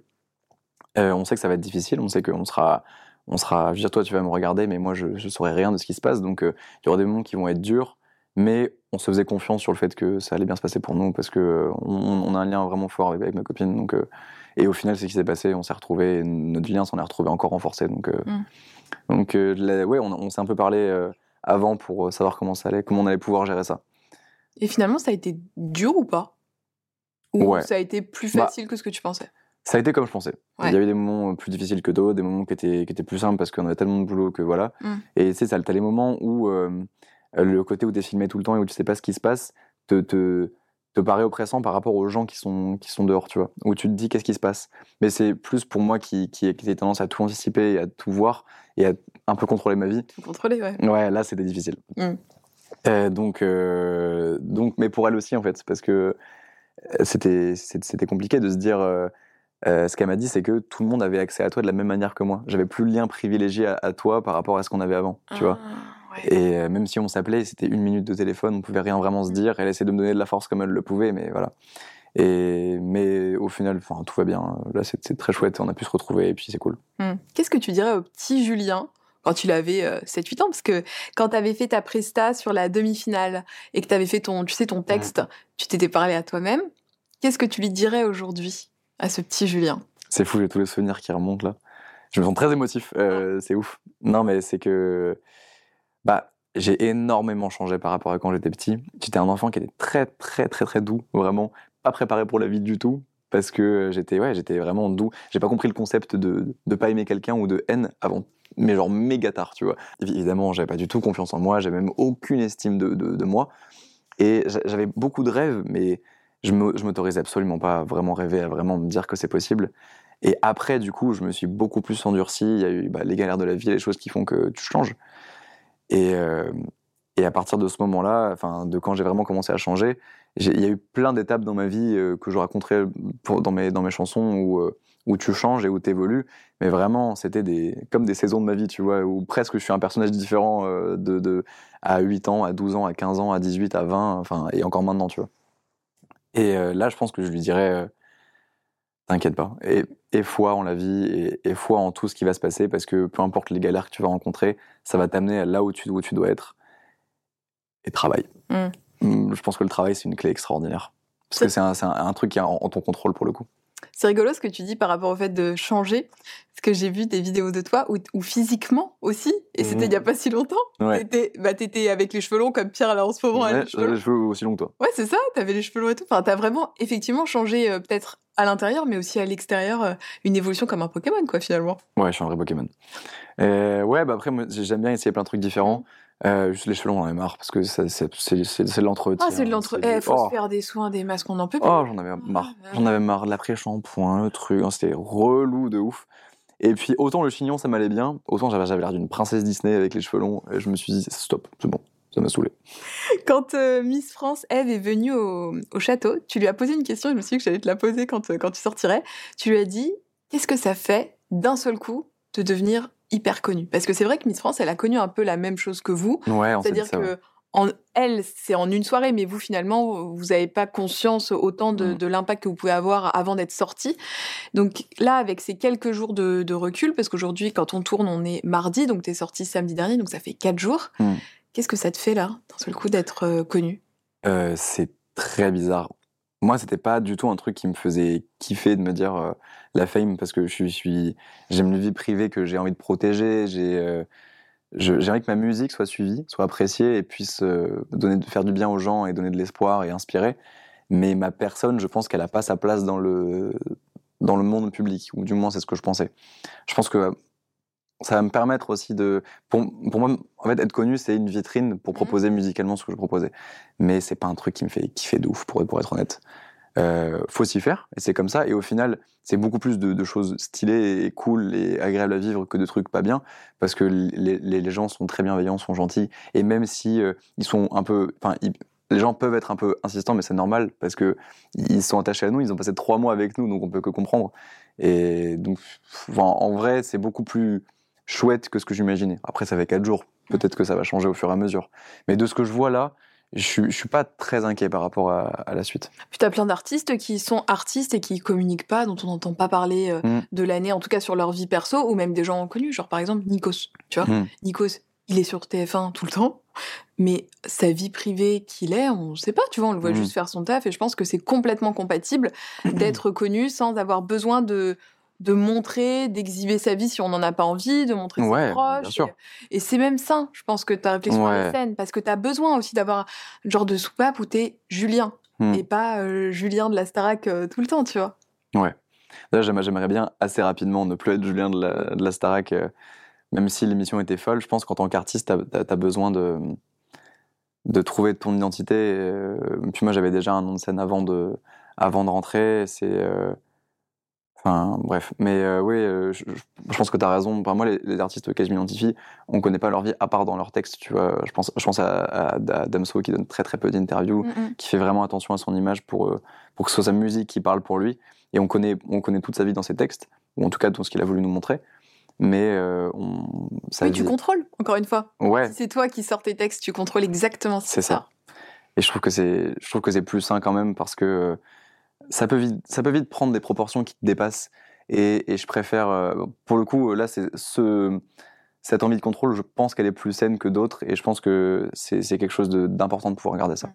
Euh, on sait que ça va être difficile. On sait qu'on sera, on sera. Je veux dire, toi, tu vas me regarder, mais moi, je ne saurais rien de ce qui se passe. Donc, euh, il y aura des moments qui vont être durs, mais on se faisait confiance sur le fait que ça allait bien se passer pour nous parce que euh, on, a un lien vraiment fort avec, ma copine. Donc, euh, et au final, c'est ce qui s'est passé. On s'est retrouvés, et notre lien s'en est retrouvé encore renforcé. Donc, euh, Mm. Donc euh, la- ouais, on, on s'est un peu parlé euh, avant pour euh, savoir comment ça allait, comment on allait pouvoir gérer ça. Et finalement, ça a été dur ou pas? Ou Ouais. ça a été plus Bah, facile que ce que tu pensais? Ça a été comme je pensais. Ouais. Il y avait des moments plus difficiles que d'autres, des moments qui étaient, qui étaient plus simples parce qu'on avait tellement de boulot que voilà. Mm. Et tu sais, ça- t'as les moments où euh, le côté où t'es filmé tout le temps et où tu sais pas ce qui se passe te, te, te paraît oppressant par rapport aux gens qui sont, qui sont dehors, tu vois. Où tu te dis qu'est-ce qui se passe? Mais c'est plus pour moi qui, qui, qui ai tendance à tout anticiper et à tout voir et à un peu contrôler ma vie. Tout contrôler, ouais. Ouais, là, c'était difficile. Mm. Euh, donc, euh, donc, mais pour elle aussi, en fait, parce que euh, c'était compliqué de se dire. euh, ce qu'elle m'a dit, c'est que tout le monde avait accès à toi de la même manière que moi. J'avais plus le lien privilégié à, à toi par rapport à ce qu'on avait avant, tu vois. Ah, ouais. Et euh, même si on s'appelait, c'était une minute de téléphone, on pouvait rien vraiment se dire. Elle essayait de me donner de la force comme elle le pouvait, mais voilà. Et mais au final, enfin, tout va bien. Là, c'est très chouette. On a pu se retrouver et puis c'est cool. Hmm. Qu'est-ce que tu dirais au petit Julien quand tu l'avais euh, 7-8 ans? Parce que quand tu avais fait ta presta sur la demi-finale et que tu avais fait ton, tu sais, ton texte, tu t'étais parlé à toi-même. Qu'est-ce que tu lui dirais aujourd'hui à ce petit Julien? C'est fou, j'ai tous les souvenirs qui remontent là. Je me sens très émotif, euh, c'est ouf. Non, mais c'est que bah, j'ai énormément changé par rapport à quand j'étais petit. J'étais un enfant qui était très, très, très, très doux, vraiment pas préparé pour la vie du tout. Parce que j'étais ouais, j'étais vraiment doux. J'ai pas compris le concept de de pas aimer quelqu'un ou de haine avant, mais genre méga tard, tu vois. Évidemment, j'avais pas du tout confiance en moi, j'avais même aucune estime de, de, moi. Et j'a- j'avais beaucoup de rêves, mais je m'autorisais absolument pas à vraiment rêver, à vraiment me dire que c'est possible. Et après, du coup, je me suis beaucoup plus endurci. Il y a eu bah, les galères de la vie, les choses qui font que tu changes. Et, euh, et à partir de ce moment-là, enfin, de quand j'ai vraiment commencé à changer, il y a eu plein d'étapes dans ma vie euh, que je raconterai dans, mes, dans mes chansons où, euh, où tu changes et où tu évolues. Mais vraiment, c'était des, comme des saisons de ma vie, tu vois, où presque je suis un personnage différent de, à 8 ans, à 12 ans, à 15 ans, à 18, à 20, enfin, et encore maintenant, tu vois. Et là, je pense que je lui dirais, t'inquiète pas, et, et foi en la vie, et, et foi en tout ce qui va se passer, parce que peu importe les galères que tu vas rencontrer, ça va t'amener là où tu, où tu dois être. Et travaille. Mm. Mm, Je pense que le travail, c'est une clé extraordinaire. Parce que c'est un, c'est un- un truc qui est en, en ton contrôle pour le coup. C'est rigolo ce que tu dis par rapport au fait de changer. Parce que j'ai vu des vidéos de toi où, où physiquement aussi, et c'était Mhm. il y a pas si longtemps, Ouais. t'étais bah, t'étais avec les cheveux longs comme Pierre là en ce moment. a Ouais, les cheveux j'ai longs. les cheveux aussi longs que toi. Ouais, c'est ça, t'avais les cheveux longs et tout. Enfin, t'as vraiment effectivement changé euh, peut-être à l'intérieur, mais aussi à l'extérieur, euh, une évolution comme un Pokémon, quoi, finalement. Ouais, je suis un vrai Pokémon. Ouais, bah après, j'aime bien essayer plein de trucs différents. Euh, juste les cheveux longs, j'en ai marre parce que c'est de l'entretien. Ah, c'est de l'entre. c'est Eh, faut oh. se faire des soins, des masques, on en peut plus. Oh, j'en avais marre. Ah, J'en avais marre de l'après-shampoing, le truc. hein, C'était relou de ouf. Et puis autant le chignon ça m'allait bien, autant j'avais j'avais l'air d'une princesse Disney avec les cheveux longs. Et je me suis dit stop, c'est bon, ça m'a saoulé. Quand euh, Miss France Eve est venue au, au château, tu lui as posé une question, je me suis dit que j'allais te la poser quand, euh, quand tu sortirais. Tu lui as dit qu'est-ce que ça fait d'un seul coup de devenir hyper connue? Parce que c'est vrai que Miss France, elle a connu un peu la même chose que vous. Ouais, C'est-à-dire ouais. que en, elle, c'est en une soirée, mais vous, finalement, vous n'avez pas conscience autant de, Mm. de l'impact que vous pouvez avoir avant d'être sorti. Donc là, avec ces quelques jours de, de recul, parce qu'aujourd'hui, quand on tourne, on est mardi, donc tu es sorti samedi dernier, donc ça fait quatre jours. Mm. Qu'est-ce que ça te fait là, d'un seul coup, d'être euh, connu? Euh, c'est très bizarre. Moi, c'était pas du tout un truc qui me faisait kiffer de me dire euh, la fame parce que je suis, j'aime une vie privée que j'ai envie de protéger. J'ai, euh, j'aimerais que ma musique soit suivie, soit appréciée et puisse donner, faire du bien aux gens et donner de l'espoir et inspirer. Mais ma personne, je pense qu'elle a pas sa place dans le dans le monde public, ou du moins c'est ce que je pensais. Je pense que ça va me permettre aussi de. Pour, pour moi, en fait, être connu, c'est une vitrine pour Mhm. proposer musicalement ce que je proposais. Mais c'est pas un truc qui me fait kiffer de ouf, pour, pour être honnête. Euh, faut s'y faire, et c'est comme ça. Et au final, c'est beaucoup plus de, de choses stylées et cool et agréables à vivre que de trucs pas bien, parce que les, les, les gens sont très bienveillants, sont gentils, et même si euh, ils sont un peu, enfin, les gens peuvent être un peu insistants, mais c'est normal parce que ils sont attachés à nous. Ils ont passé trois mois avec nous, donc on peut que comprendre. Et donc, en vrai, c'est beaucoup plus chouette que ce que j'imaginais. Après, ça fait quatre jours. Peut-être que ça va changer au fur et à mesure. Mais de ce que je vois là, je je suis pas très inquiet par rapport à, à la suite. Puis tu as plein d'artistes qui sont artistes et qui communiquent pas, dont on n'entend pas parler euh, Mm. de l'année, en tout cas sur leur vie perso, ou même des gens connus, genre par exemple Nikos. Tu vois, Mm. Nikos, il est sur TF1 tout le temps, mais sa vie privée qu'il est, on sait pas, tu vois, on le voit Mm. juste faire son taf, et je pense que c'est complètement compatible d'être [clears throat] connu sans avoir besoin de de montrer, d'exhiber sa vie si on n'en a pas envie, de montrer Ouais, ses proches. bien sûr. Et, et c'est même ça, je pense que ta réflexion elle est Ouais. saine, parce que tu as besoin aussi d'avoir un genre de soupape où t'es Julien, Mm. et pas euh, Julien de la Starac euh, tout le temps, tu vois. Là, j'aimerais j'aimerais bien assez rapidement ne plus être Julien de la, de la Starac, euh, même si l'émission était folle. Je pense qu'en tant qu'artiste, t'as as, besoin de, de trouver ton identité. puis moi, j'avais déjà un nom de scène avant de, avant de rentrer. C'est. Enfin, bref. Mais euh, oui, euh, je, pense que tu as raison. Enfin, moi, les, les artistes auxquels je m'identifie, on connaît pas leur vie à part dans leur texte. Tu vois, je pense, je pense à, à, à Damso qui donne très très peu d'interviews Mm, qui fait vraiment attention à son image pour, euh, pour que ce soit sa musique qui parle pour lui. Et on connaît, on connaît toute sa vie dans ses textes, ou en tout cas dans ce qu'il a voulu nous montrer. Mais euh, on, Oui, tu contrôles, encore une fois. Ouais, Si c'est toi qui sors tes textes, tu contrôles exactement ce C'est ça. et je trouve que c'est, je trouve que c'est plus sain quand même parce que ça peut vite, ça peut vite prendre des proportions qui te dépassent. Et, et je préfère, euh, pour le coup, là, c'est ce, cette envie de contrôle, je pense qu'elle est plus saine que d'autres, et je pense que c'est quelque chose de- d'important de pouvoir garder ça.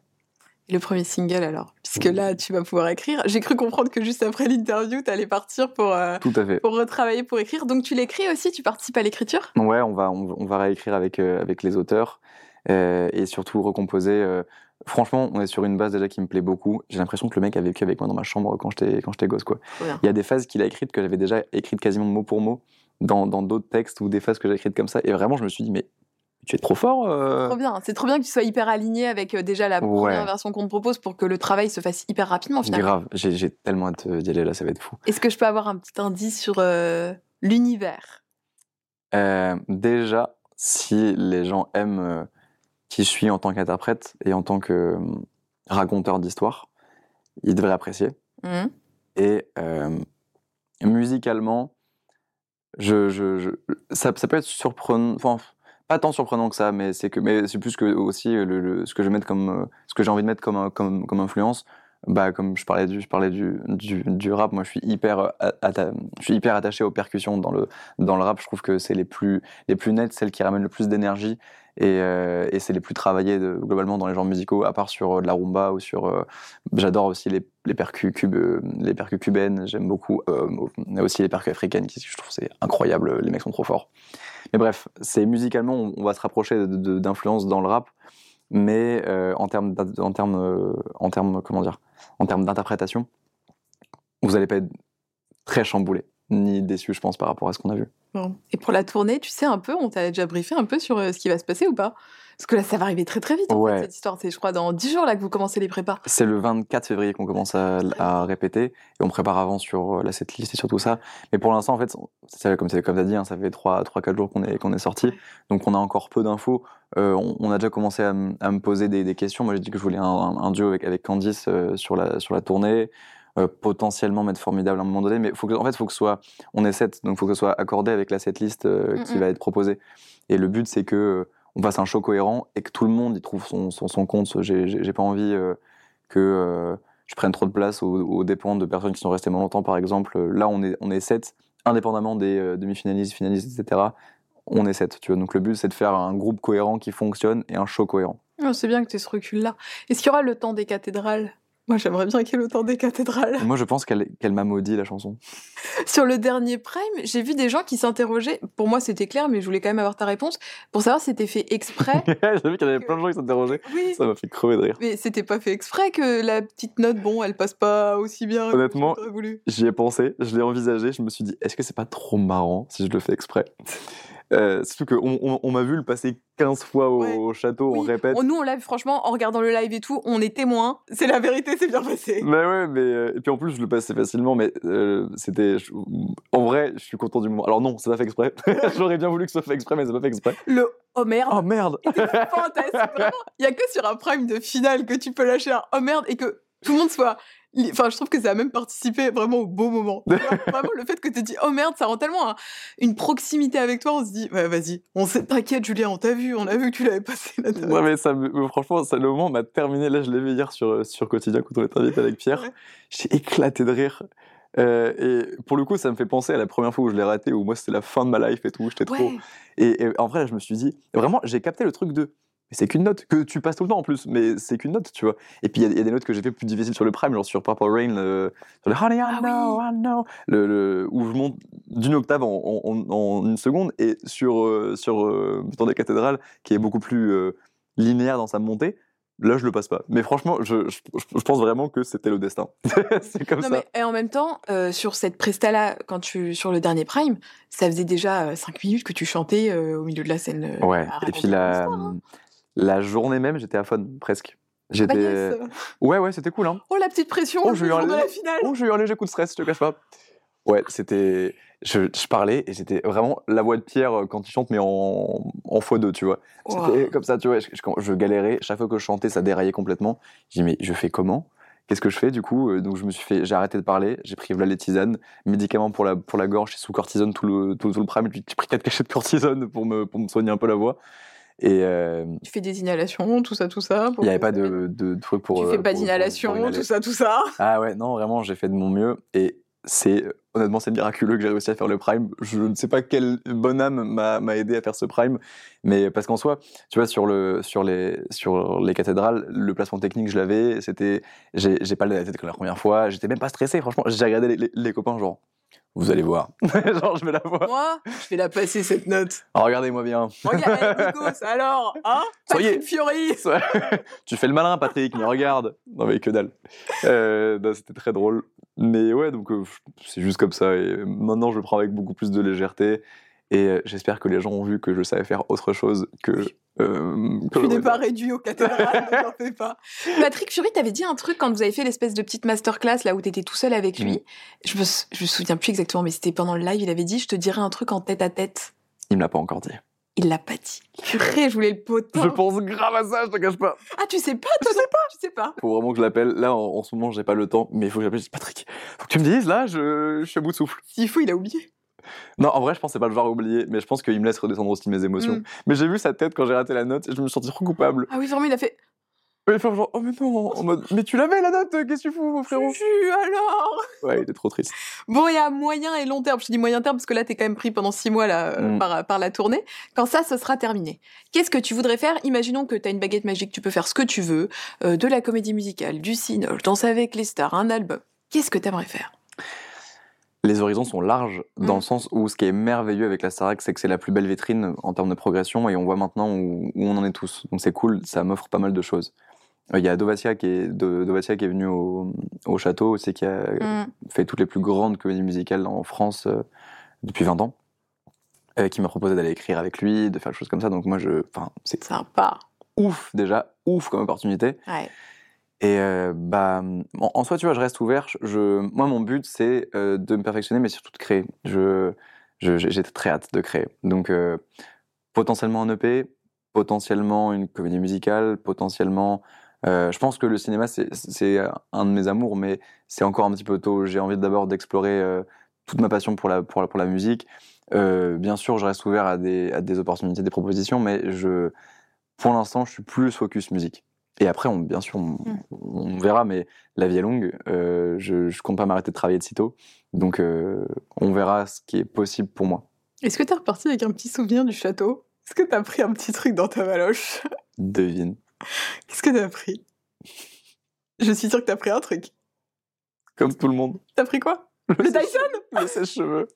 Et le premier single alors? Puisque là, tu vas pouvoir écrire. J'ai cru comprendre que juste après l'interview, tu allais partir pour, euh, Tout à fait. pour retravailler, pour écrire. Donc tu l'écris aussi, tu participes à l'écriture? Ouais, on va, on, on va réécrire avec, euh, avec les auteurs euh, et surtout recomposer. Franchement, on est sur une base déjà qui me plaît beaucoup. J'ai l'impression que le mec a vécu avec moi dans ma chambre quand j'étais quand j'étais gosse. Quoi. Bien. Il y a des phases qu'il a écrites que j'avais déjà écrites quasiment mot pour mot dans dans d'autres textes ou des phases que j'ai écrites comme ça. Et vraiment, je me suis dit, mais tu es trop fort. euh. Trop bien. C'est trop bien que tu sois hyper aligné avec euh, déjà la Ouais. première version qu'on te propose pour que le travail se fasse hyper rapidement finalement. Grave, j'ai tellement hâte euh, d'y aller là, ça va être fou. Est-ce que je peux avoir un petit indice sur euh, l'univers? Déjà, si les gens aiment qui je suis en tant qu'interprète et en tant que euh, raconteur d'histoire, ils devraient apprécier. Mhm. Et euh, musicalement, je, je, je- ça, ça peut être surprenant, enfin, pas tant surprenant que ça, mais c'est que, mais c'est plus que aussi le, le- ce que je mettre comme, euh, ce que j'ai envie de mettre comme, comme, comme influence. Bah, comme je parlais du, je parlais du, du, du rap, moi je suis hyper, atta- je suis hyper attaché aux percussions dans le, dans le rap. Je trouve que c'est les plus, les plus nettes, celles qui ramènent le plus d'énergie et, euh, et c'est les plus travaillées de- globalement dans les genres musicaux, à part sur euh, de la rumba ou sur. euh, J'adore aussi les, les percus cubes, cubaines. J'aime beaucoup mais aussi les percus africaines, qui je trouve c'est incroyable. Les mecs sont trop forts. Mais bref, c'est musicalement, on, va se rapprocher d'influences dans le rap, mais en termes, en termes, en termes, comment dire, en termes d'interprétation, vous n'allez pas être très chamboulé ni déçu, je pense, par rapport à ce qu'on a vu. Bon. Et pour la tournée, tu sais un peu, on t'a déjà briefé un peu sur euh, ce qui va se passer ou pas? Parce que là, ça va arriver très très vite, en Ouais. fait, cette histoire. C'est, je crois, dans 10 jours là que vous commencez les prépas. C'est le 24 février qu'on commence à, à répéter et on prépare avant sur euh, la setlist et sur tout ça. Mais pour l'instant, en fait, c'est comme tu as dit, hein, ça fait 3-4 jours qu'on est, qu'on est sorti. Donc on a encore peu d'infos. Euh, on, on a déjà commencé à, me poser des, des questions. Moi, j'ai dit que je voulais un, un- un duo avec, avec Candice euh, sur, la, sur la tournée. Euh, potentiellement mettre formidable à un moment donné, mais faut que, en fait, faut que ce soit, on est sept, donc faut que ce soit accordé avec la setlist euh, qui Mm-mm. va être proposée. Et le but, c'est que euh, on fasse un show cohérent et que tout le monde y trouve son, son, son compte. J'ai pas envie euh, que euh, je prenne trop de place aux, aux dépens de personnes qui sont restées moins longtemps, par exemple. Là, on est, on est sept, indépendamment des euh, demi-finalistes, finalistes, etc. On est sept, tu vois. Donc le but, c'est de faire un groupe cohérent qui fonctionne et un show cohérent. Oh, c'est bien que tu aies ce recul-là. Est-ce qu'il y aura le temps des cathédrales? Moi, j'aimerais bien qu'il y ait le temps des cathédrales. Moi, je pense qu'elle qu'elle m'a maudit, la chanson. [laughs] Sur le dernier Prime, j'ai vu des gens qui s'interrogeaient. Pour moi, c'était clair, mais je voulais quand même avoir ta réponse. Pour savoir si c'était fait exprès. [laughs] J'ai vu qu'il y avait plein de gens qui s'interrogeaient. oui. Ça m'a fait crever de rire. Mais c'était pas fait exprès que la petite note, bon, elle passe pas aussi bien. Honnêtement. J'y ai pensé, je l'ai envisagé, je me suis dit, est-ce que c'est pas trop marrant si je le fais exprès? Euh, Surtout qu'on on, on m'a vu le passer 15 fois au, Ouais. au château, on répète. On- nous, on l'a franchement, en regardant le live et tout, on est témoins. C'est la vérité, c'est bien passé. Mais ouais, mais euh, et puis en plus je le passais facilement, mais euh, c'était je- en vrai, je suis content du moment. Alors non, c'est pas fait exprès. [laughs] J'aurais bien voulu que ce soit fait exprès, mais c'est pas fait exprès. Le oh merde. Oh merde était fantastique. Vraiment, il y a que sur un prime de finale que tu peux lâcher un oh merde et que tout le monde soit. Enfin, je trouve que ça a même participé vraiment au beau moment. [laughs] Vraiment, le fait que tu dit oh merde, ça rend tellement un- une proximité avec toi. On se dit, ouais, vas-y, on sait, t'inquiète, Julien, on t'a vu, on a vu que tu l'avais passé là Non mais ça, euh, franchement, ça, le moment m'a terminé. Là, je l'ai vu hier sur euh, sur quotidien quand on était invité avec Pierre. Ouais. J'ai éclaté de rire. Euh, et pour le coup, ça me fait penser à la première fois où je l'ai raté, où moi c'était la fin de ma life et tout. J'étais trop. Ouais, Et, et en vrai, je me suis dit, vraiment, j'ai capté le truc de. Mais c'est qu'une note que tu passes tout le temps en plus, mais c'est qu'une note, tu vois. Et puis il y, a- il y a des notes que j'ai fait plus difficiles sur le prime, genre sur Purple Rain, le, sur le Honey, I Ah know, I know, le, le- où je monte d'une octave en, en- en une seconde, et sur, euh, sur euh, Temps des cathédrales, qui est beaucoup plus euh, linéaire dans sa montée, là je le passe pas. Mais franchement, je, je, je pense vraiment que c'était le destin. [laughs] c'est comme Non, ça. mais et en même temps, euh, sur cette presta-là, quand tu sur le dernier Prime, ça faisait déjà 5 minutes que tu chantais euh, au milieu de la scène. euh, Ouais, et puis la, hein. La journée même, j'étais à fond, presque. Ah, J'étais. yes. Ouais, ouais, c'était cool, hein. Oh la petite pression Oh, le jour un de la finale. Oh, j'ai eu un léger coup de stress, je te cache pas. Ouais, c'était. Je, je parlais et j'étais vraiment la voix de Pierre euh, quand il chante, mais en, en x2, tu vois. Wow. C'était comme ça, tu vois. Je, je- quand je galérais, chaque fois que je chantais, ça déraillait complètement. J'ai dit, mais je fais comment? Qu'est-ce que je fais du coup? Euh, Donc je me suis fait, j'ai arrêté de parler, j'ai pris voilà les tisanes, médicaments pour la, pour la gorge, sous cortisone tout le, tout, tout le prime, j'ai pris quatre cachets de cortisone pour me, pour me soigner un peu la voix. Et euh, Tu fais des inhalations, tout ça, tout ça. il n'y avait que pas de, de truc pour. Tu euh, fais pas pour- pour- d'inhalation, tout ça, tout ça. Ah ouais, non, vraiment, j'ai fait de mon mieux. Et c'est, honnêtement, c'est miraculeux que j'ai réussi à faire le prime. Je ne sais pas quelle bonne âme m'a aidé à faire ce prime, mais parce qu'en soi, tu vois, sur, le, sur, les, sur les cathédrales, le placement technique, je l'avais. C'était, j'ai pas la tête comme la première fois. J'étais même pas stressé, franchement. J'ai regardé les, les- les copains, genre, vous allez voir. [laughs] genre, je vais la voir. Moi, je vais la passer cette note. Ah, Regardez-moi bien. Regarde, [laughs] Nikos, alors, hein Soyez- Fiori [laughs] tu fais le malin, Patrick, mais regarde. Non, mais que dalle. Euh, C'était très drôle. Mais ouais, donc euh, c'est juste comme ça. Et maintenant, je le prends avec beaucoup plus de légèreté. Et euh, j'espère que les gens ont vu que je savais faire autre chose que. euh, que Tu n'es pas réduit au cathédrale, [laughs] ne t'en fais pas. Patrick Fiori, t'avais dit un truc quand vous avez fait l'espèce de petite masterclass là où t'étais tout seul avec lui. Mm. Je, me, s- je me souviens plus exactement, mais c'était pendant le live. Il avait dit Je te dirai un truc en tête à tête. Il me l'a pas encore dit. Il l'a pas dit. Purée, je voulais le potin. Je pense grave à ça, je te cache pas. Ah, tu sais pas, toi Je sais pas. Tu sais pas? Faut vraiment que je l'appelle. Là, en, en ce moment, j'ai pas le temps, mais il faut que j'appelle. Je dis, Patrick, faut que tu me dises, là, je, je suis à bout de souffle. S'il faut, il a oublié. Non, en vrai, je pense c'est pas le genre à oublier, mais je pense qu'il me laisse redescendre aussi mes émotions. Mm. Mais j'ai vu sa tête quand j'ai raté la note et je me suis senti trop coupable. Ah oui, vraiment, il a fait il fait genre, oh mais non, en mode, mais tu l'avais la note, qu'est-ce que tu fous, frérot Juju, alors Ouais, il était trop triste. Bon, il y a moyen et long terme. Je te dis moyen terme parce que là, t'es quand même pris pendant six mois là, euh, Mm. par, par la tournée. Quand ça, ce sera terminé. Qu'est-ce que tu voudrais faire? Imaginons que t'as une baguette magique, tu peux faire ce que tu veux, euh, de la comédie musicale, du cinéma, danser avec les stars, un album. Qu'est-ce que t'aimerais faire? Les horizons sont larges dans Mm. le sens où ce qui est merveilleux avec la Starac, c'est que c'est la plus belle vitrine en termes de progression et on voit maintenant où, où on en est tous. Donc c'est cool, ça m'offre pas mal de choses. Euh, Il y a Dovatia qui est, Dovatia qui est venu au, au château aussi, qui a Mm. fait toutes les plus grandes comédies musicales en France euh, depuis 20 ans. euh, qui m'a proposé d'aller écrire avec lui, de faire des choses comme ça. Donc moi, je, c'est Sympa. ouf déjà, ouf comme opportunité. Ouais. Et euh, bah, en, en soi, tu vois, je reste ouvert. Je, moi, mon but, c'est euh, de me perfectionner, mais surtout de créer. Je, j'ai très hâte de créer. Donc, euh, potentiellement un EP, potentiellement une comédie musicale, potentiellement. euh, je pense que le cinéma, c'est c'est un de mes amours, mais c'est encore un petit peu tôt. J'ai envie d'abord d'explorer euh, toute ma passion pour la, pour la, pour la musique. Euh, bien sûr, je reste ouvert à des, à des opportunités, des propositions, mais je, pour l'instant, je suis plus focus musique. Et après, on, bien sûr, on, Mm. on verra, mais la vie est longue. Euh, je, je compte pas m'arrêter de travailler de sitôt. Donc, euh, on verra ce qui est possible pour moi. Est-ce que t'es reparti avec un petit souvenir du château? Est-ce que t'as pris un petit truc dans ta valoche Devine. Qu'est-ce que t'as pris? Je suis sûre que t'as pris un truc. Comme tout le monde. T'as pris quoi? Le Dyson? Le sèche-cheveux.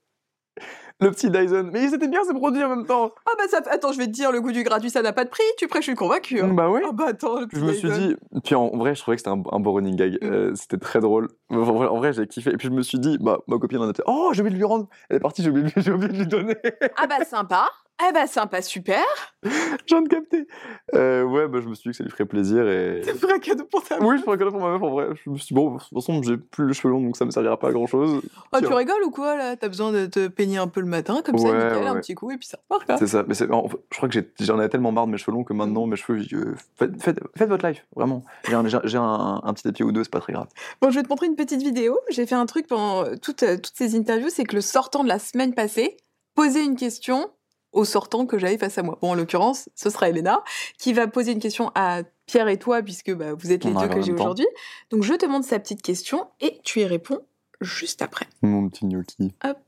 Le petit Dyson. Mais c'était bien ces produits en même temps. Ah bah ça... Attends, je vais te dire, le goût du gratuit, ça n'a pas de prix. Tu prêches, je suis convaincue. hein. Bah oui. Ah bah attends, le petit Je me suis dit, puis en vrai, je trouvais que c'était un, un beau running gag. Mm. Euh, c'était très drôle. En vrai, j'ai kiffé. Et puis je me suis dit, bah, ma copine en était, oh, j'ai oublié de lui rendre. Elle est partie, j'ai oublié, oublié de lui donner. Ah bah sympa. Eh bah sympa, super. [laughs] je viens de capter. Euh, ouais, bah, je me suis dit que ça lui ferait plaisir. Et... [laughs] Pris un cadeau pour ta Oui, je ferais un cadeau pour ma meuf en vrai. Je me suis dit, bon, de toute façon, j'ai plus les cheveux longs, donc ça me servira pas à grand chose. Oh, tu rigoles ou quoi là? T'as besoin de te peigner un peu le matin, comme ça, Ouais, nickel, un ouais. petit coup, et puis ça repart. C'est ça. Mais c'est- en fait, je crois que j'en avais tellement marre de mes cheveux longs que maintenant, mes cheveux, euh, faites, faites, faites votre life, vraiment. J'ai un, un, un petit épi ou deux, c'est pas très grave. Bon, je vais te montrer une petite vidéo. J'ai fait un truc pendant euh, toutes, euh, toutes ces interviews, c'est que le sortant de la semaine passée, poser une question au sortant que j'avais face à moi. Bon, en l'occurrence, ce sera Elena qui va poser une question à Pierre et toi, puisque bah, vous êtes les On deux que j'ai aujourd'hui. Donc, je te montre sa petite question et tu y réponds juste après. Mon petit gnocchi. Hop.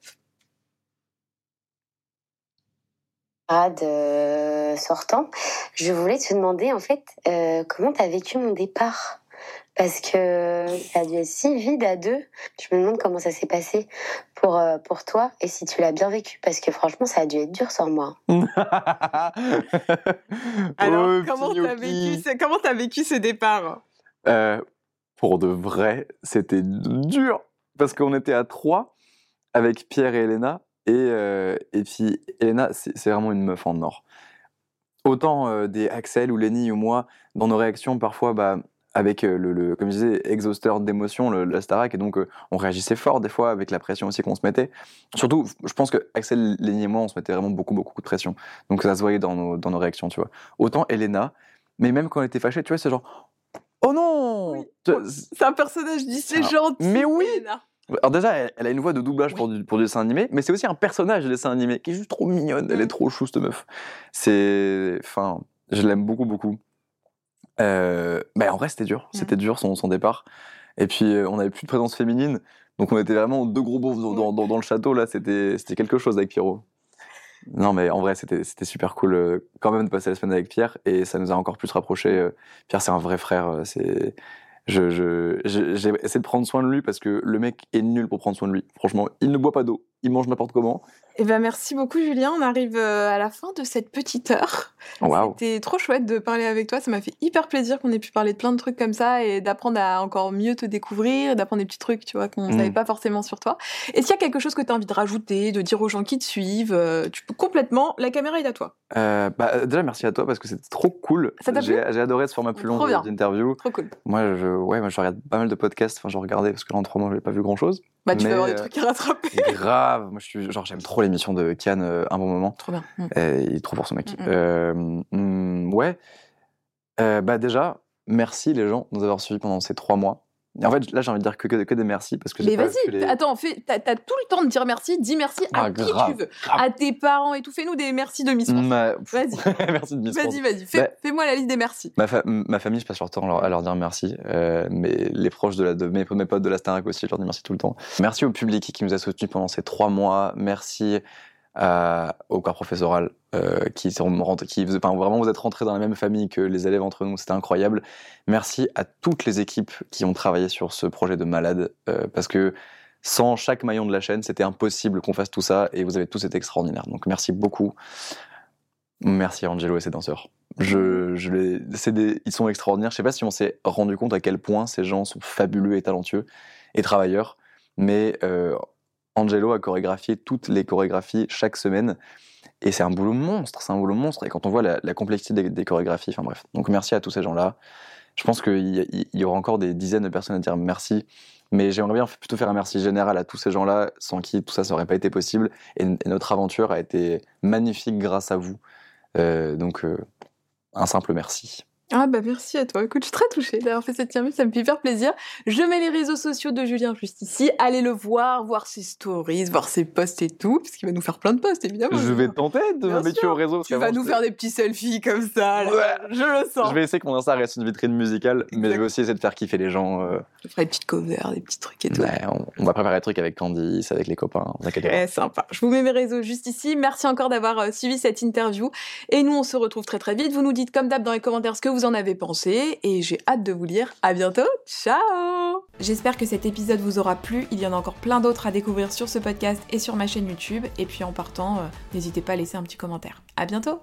camarade euh, sortant, je voulais te demander en fait euh, comment tu as vécu mon départ? Parce que ça a dû être si vide à deux. Je me demande comment ça s'est passé pour, euh, pour toi et si tu l'as bien vécu parce que franchement ça a dû être dur sans moi. [laughs] Alors, Oh, comment t'as vécu, ce- comment vécu ce départ? Euh, pour de vrai, c'était dur. Parce qu'on était à trois avec Pierre et Elena. Et, euh, et puis, Elena, c'est c'est vraiment une meuf en or. Autant euh, des Axel ou Lenny ou moi, dans nos réactions, parfois, bah, avec euh, le, le- comme je disais, exhausteur d'émotions, la Starac, et donc euh, on réagissait fort des fois avec la pression aussi qu'on se mettait. Surtout, je pense que Axel, Lenny et moi, on se mettait vraiment beaucoup, beaucoup de pression. Donc ça se voyait dans nos, dans nos réactions, tu vois. Autant Elena, mais même quand elle était fâchée, tu vois, c'est genre, oh non Oui. C'est un personnage dit, c'est gentil. mais oui Elena. alors déjà, elle, elle a une voix de doublage Oui. pour, du, pour du dessin animé, mais c'est aussi un personnage de dessin animé qui est juste trop mignonne. Elle est Mm. trop chou, cette meuf. C'est... Enfin, je l'aime beaucoup, beaucoup. Euh, mais en vrai, c'était dur. Mm. C'était dur, son, son départ. Et puis, euh, on n'avait plus de présence féminine. Donc, on était vraiment deux gros beaufs dans, dans- dans le château. Là, c'était quelque chose avec Pierrot. Non, mais en vrai, c'était super cool euh, quand même de passer la semaine avec Pierre. Et ça nous a encore plus rapprochés. Pierre, c'est un vrai frère. C'est... J'ai essayé de prendre soin de lui parce que le mec est nul pour prendre soin de lui. Franchement, il ne boit pas d'eau, il mange n'importe comment. Eh ben, merci beaucoup, Julien. On arrive euh, à la fin de cette petite heure. Waouh. C'était trop chouette de parler avec toi. Ça m'a fait hyper plaisir qu'on ait pu parler de plein de trucs comme ça et d'apprendre à encore mieux te découvrir, d'apprendre des petits trucs, tu vois, qu'on ne Mm. savait pas forcément sur toi. Et s'il y a quelque chose que tu as envie de rajouter, de dire aux gens qui te suivent, euh, tu peux complètement. La caméra est à toi. Euh, bah, déjà, merci à toi parce que c'était trop cool. Ça t'a J'ai j'ai adoré ce format plus long d'interview. Trop cool. Moi, je, ouais, moi, je regarde pas mal de podcasts. Enfin, je regardais parce que là, en trois mois, je n'ai pas vu grand chose. Bah, tu Mais, vas avoir des euh, trucs à rattraper. [laughs] Grave. Moi, je suis, genre, j'aime trop l'émission de Kian, euh, un bon moment. Trop bien. Mm. Euh, il est trop fort, ce mec. Mm, mm. Euh, mm, ouais. Bah, déjà, merci les gens de nous avoir suivis pendant ces trois mois. En fait, là, j'ai envie de dire que, que, que des merci parce que Mais vas-y, les- attends, t'as, t'as tout le temps de dire merci. Dis merci à Ah, qui tu veux. grave. À tes parents et tout. Fais-nous des merci de Miss France. Ma- Vas-y. [laughs] merci de Miss. Vas-y, vas-y. Fais, Bah- fais-moi la liste des merci. Ma, fa- ma famille, je passe leur temps à leur, à leur dire merci. Euh, mais les proches de, la, de mes, mes potes de la Starac aussi, je leur dis merci tout le temps. Merci au public qui nous a soutenus pendant ces trois mois. Merci à- au corps professoral euh, qui, sont qui vraiment vous êtes rentrés dans la même famille que les élèves entre nous. C'était incroyable. Merci à toutes les équipes qui ont travaillé sur ce projet de malade euh, parce que sans chaque maillon de la chaîne, c'était impossible qu'on fasse tout ça et vous avez tous été extraordinaires. Donc merci beaucoup. Merci Angelo et ses danseurs. Je, je les, des, ils sont extraordinaires. Je sais pas si on s'est rendu compte à quel point ces gens sont fabuleux et talentueux et travailleurs, mais euh, Angelo a chorégraphié toutes les chorégraphies chaque semaine. Et c'est un boulot monstre, c'est un boulot monstre. Et quand on voit la, complexité des, chorégraphies, enfin bref. Donc merci à tous ces gens-là. Je pense qu'il y, aura encore des dizaines de personnes à dire merci. Mais j'aimerais bien plutôt faire un merci général à tous ces gens-là, sans qui tout ça, ça n'aurait pas été possible. Et, notre aventure a été magnifique grâce à vous. Euh, donc, euh, un simple merci. Ah bah merci à toi. Écoute, je suis très touchée d'avoir fait cette interview, ça me fait hyper plaisir. Je mets les réseaux sociaux de Julien juste ici. Allez le voir, voir ses stories, voir ses posts et tout, parce qu'il va nous faire plein de posts évidemment. Je vais tenter de mettre au réseau. Tu vas nous faire des petits selfies comme ça. Je le sens. Je vais essayer que mon Insta reste une vitrine musicale, mais je vais aussi essayer de faire kiffer les gens. Euh... Je ferai des petites covers, des petits trucs et tout. Ouais, on, va préparer des trucs avec Candice, avec les copains. Très sympa. Je vous mets mes réseaux juste ici. Merci encore d'avoir euh, suivi cette interview. Et nous, on se retrouve très très vite. Vous nous dites comme d'hab dans les commentaires ce que vous en avez pensé et j'ai hâte de vous lire. À bientôt, ciao J'espère que cet épisode vous aura plu. Il y en a encore plein d'autres à découvrir sur ce podcast et sur ma chaîne YouTube. Et puis en partant, euh, n'hésitez pas à laisser un petit commentaire. À bientôt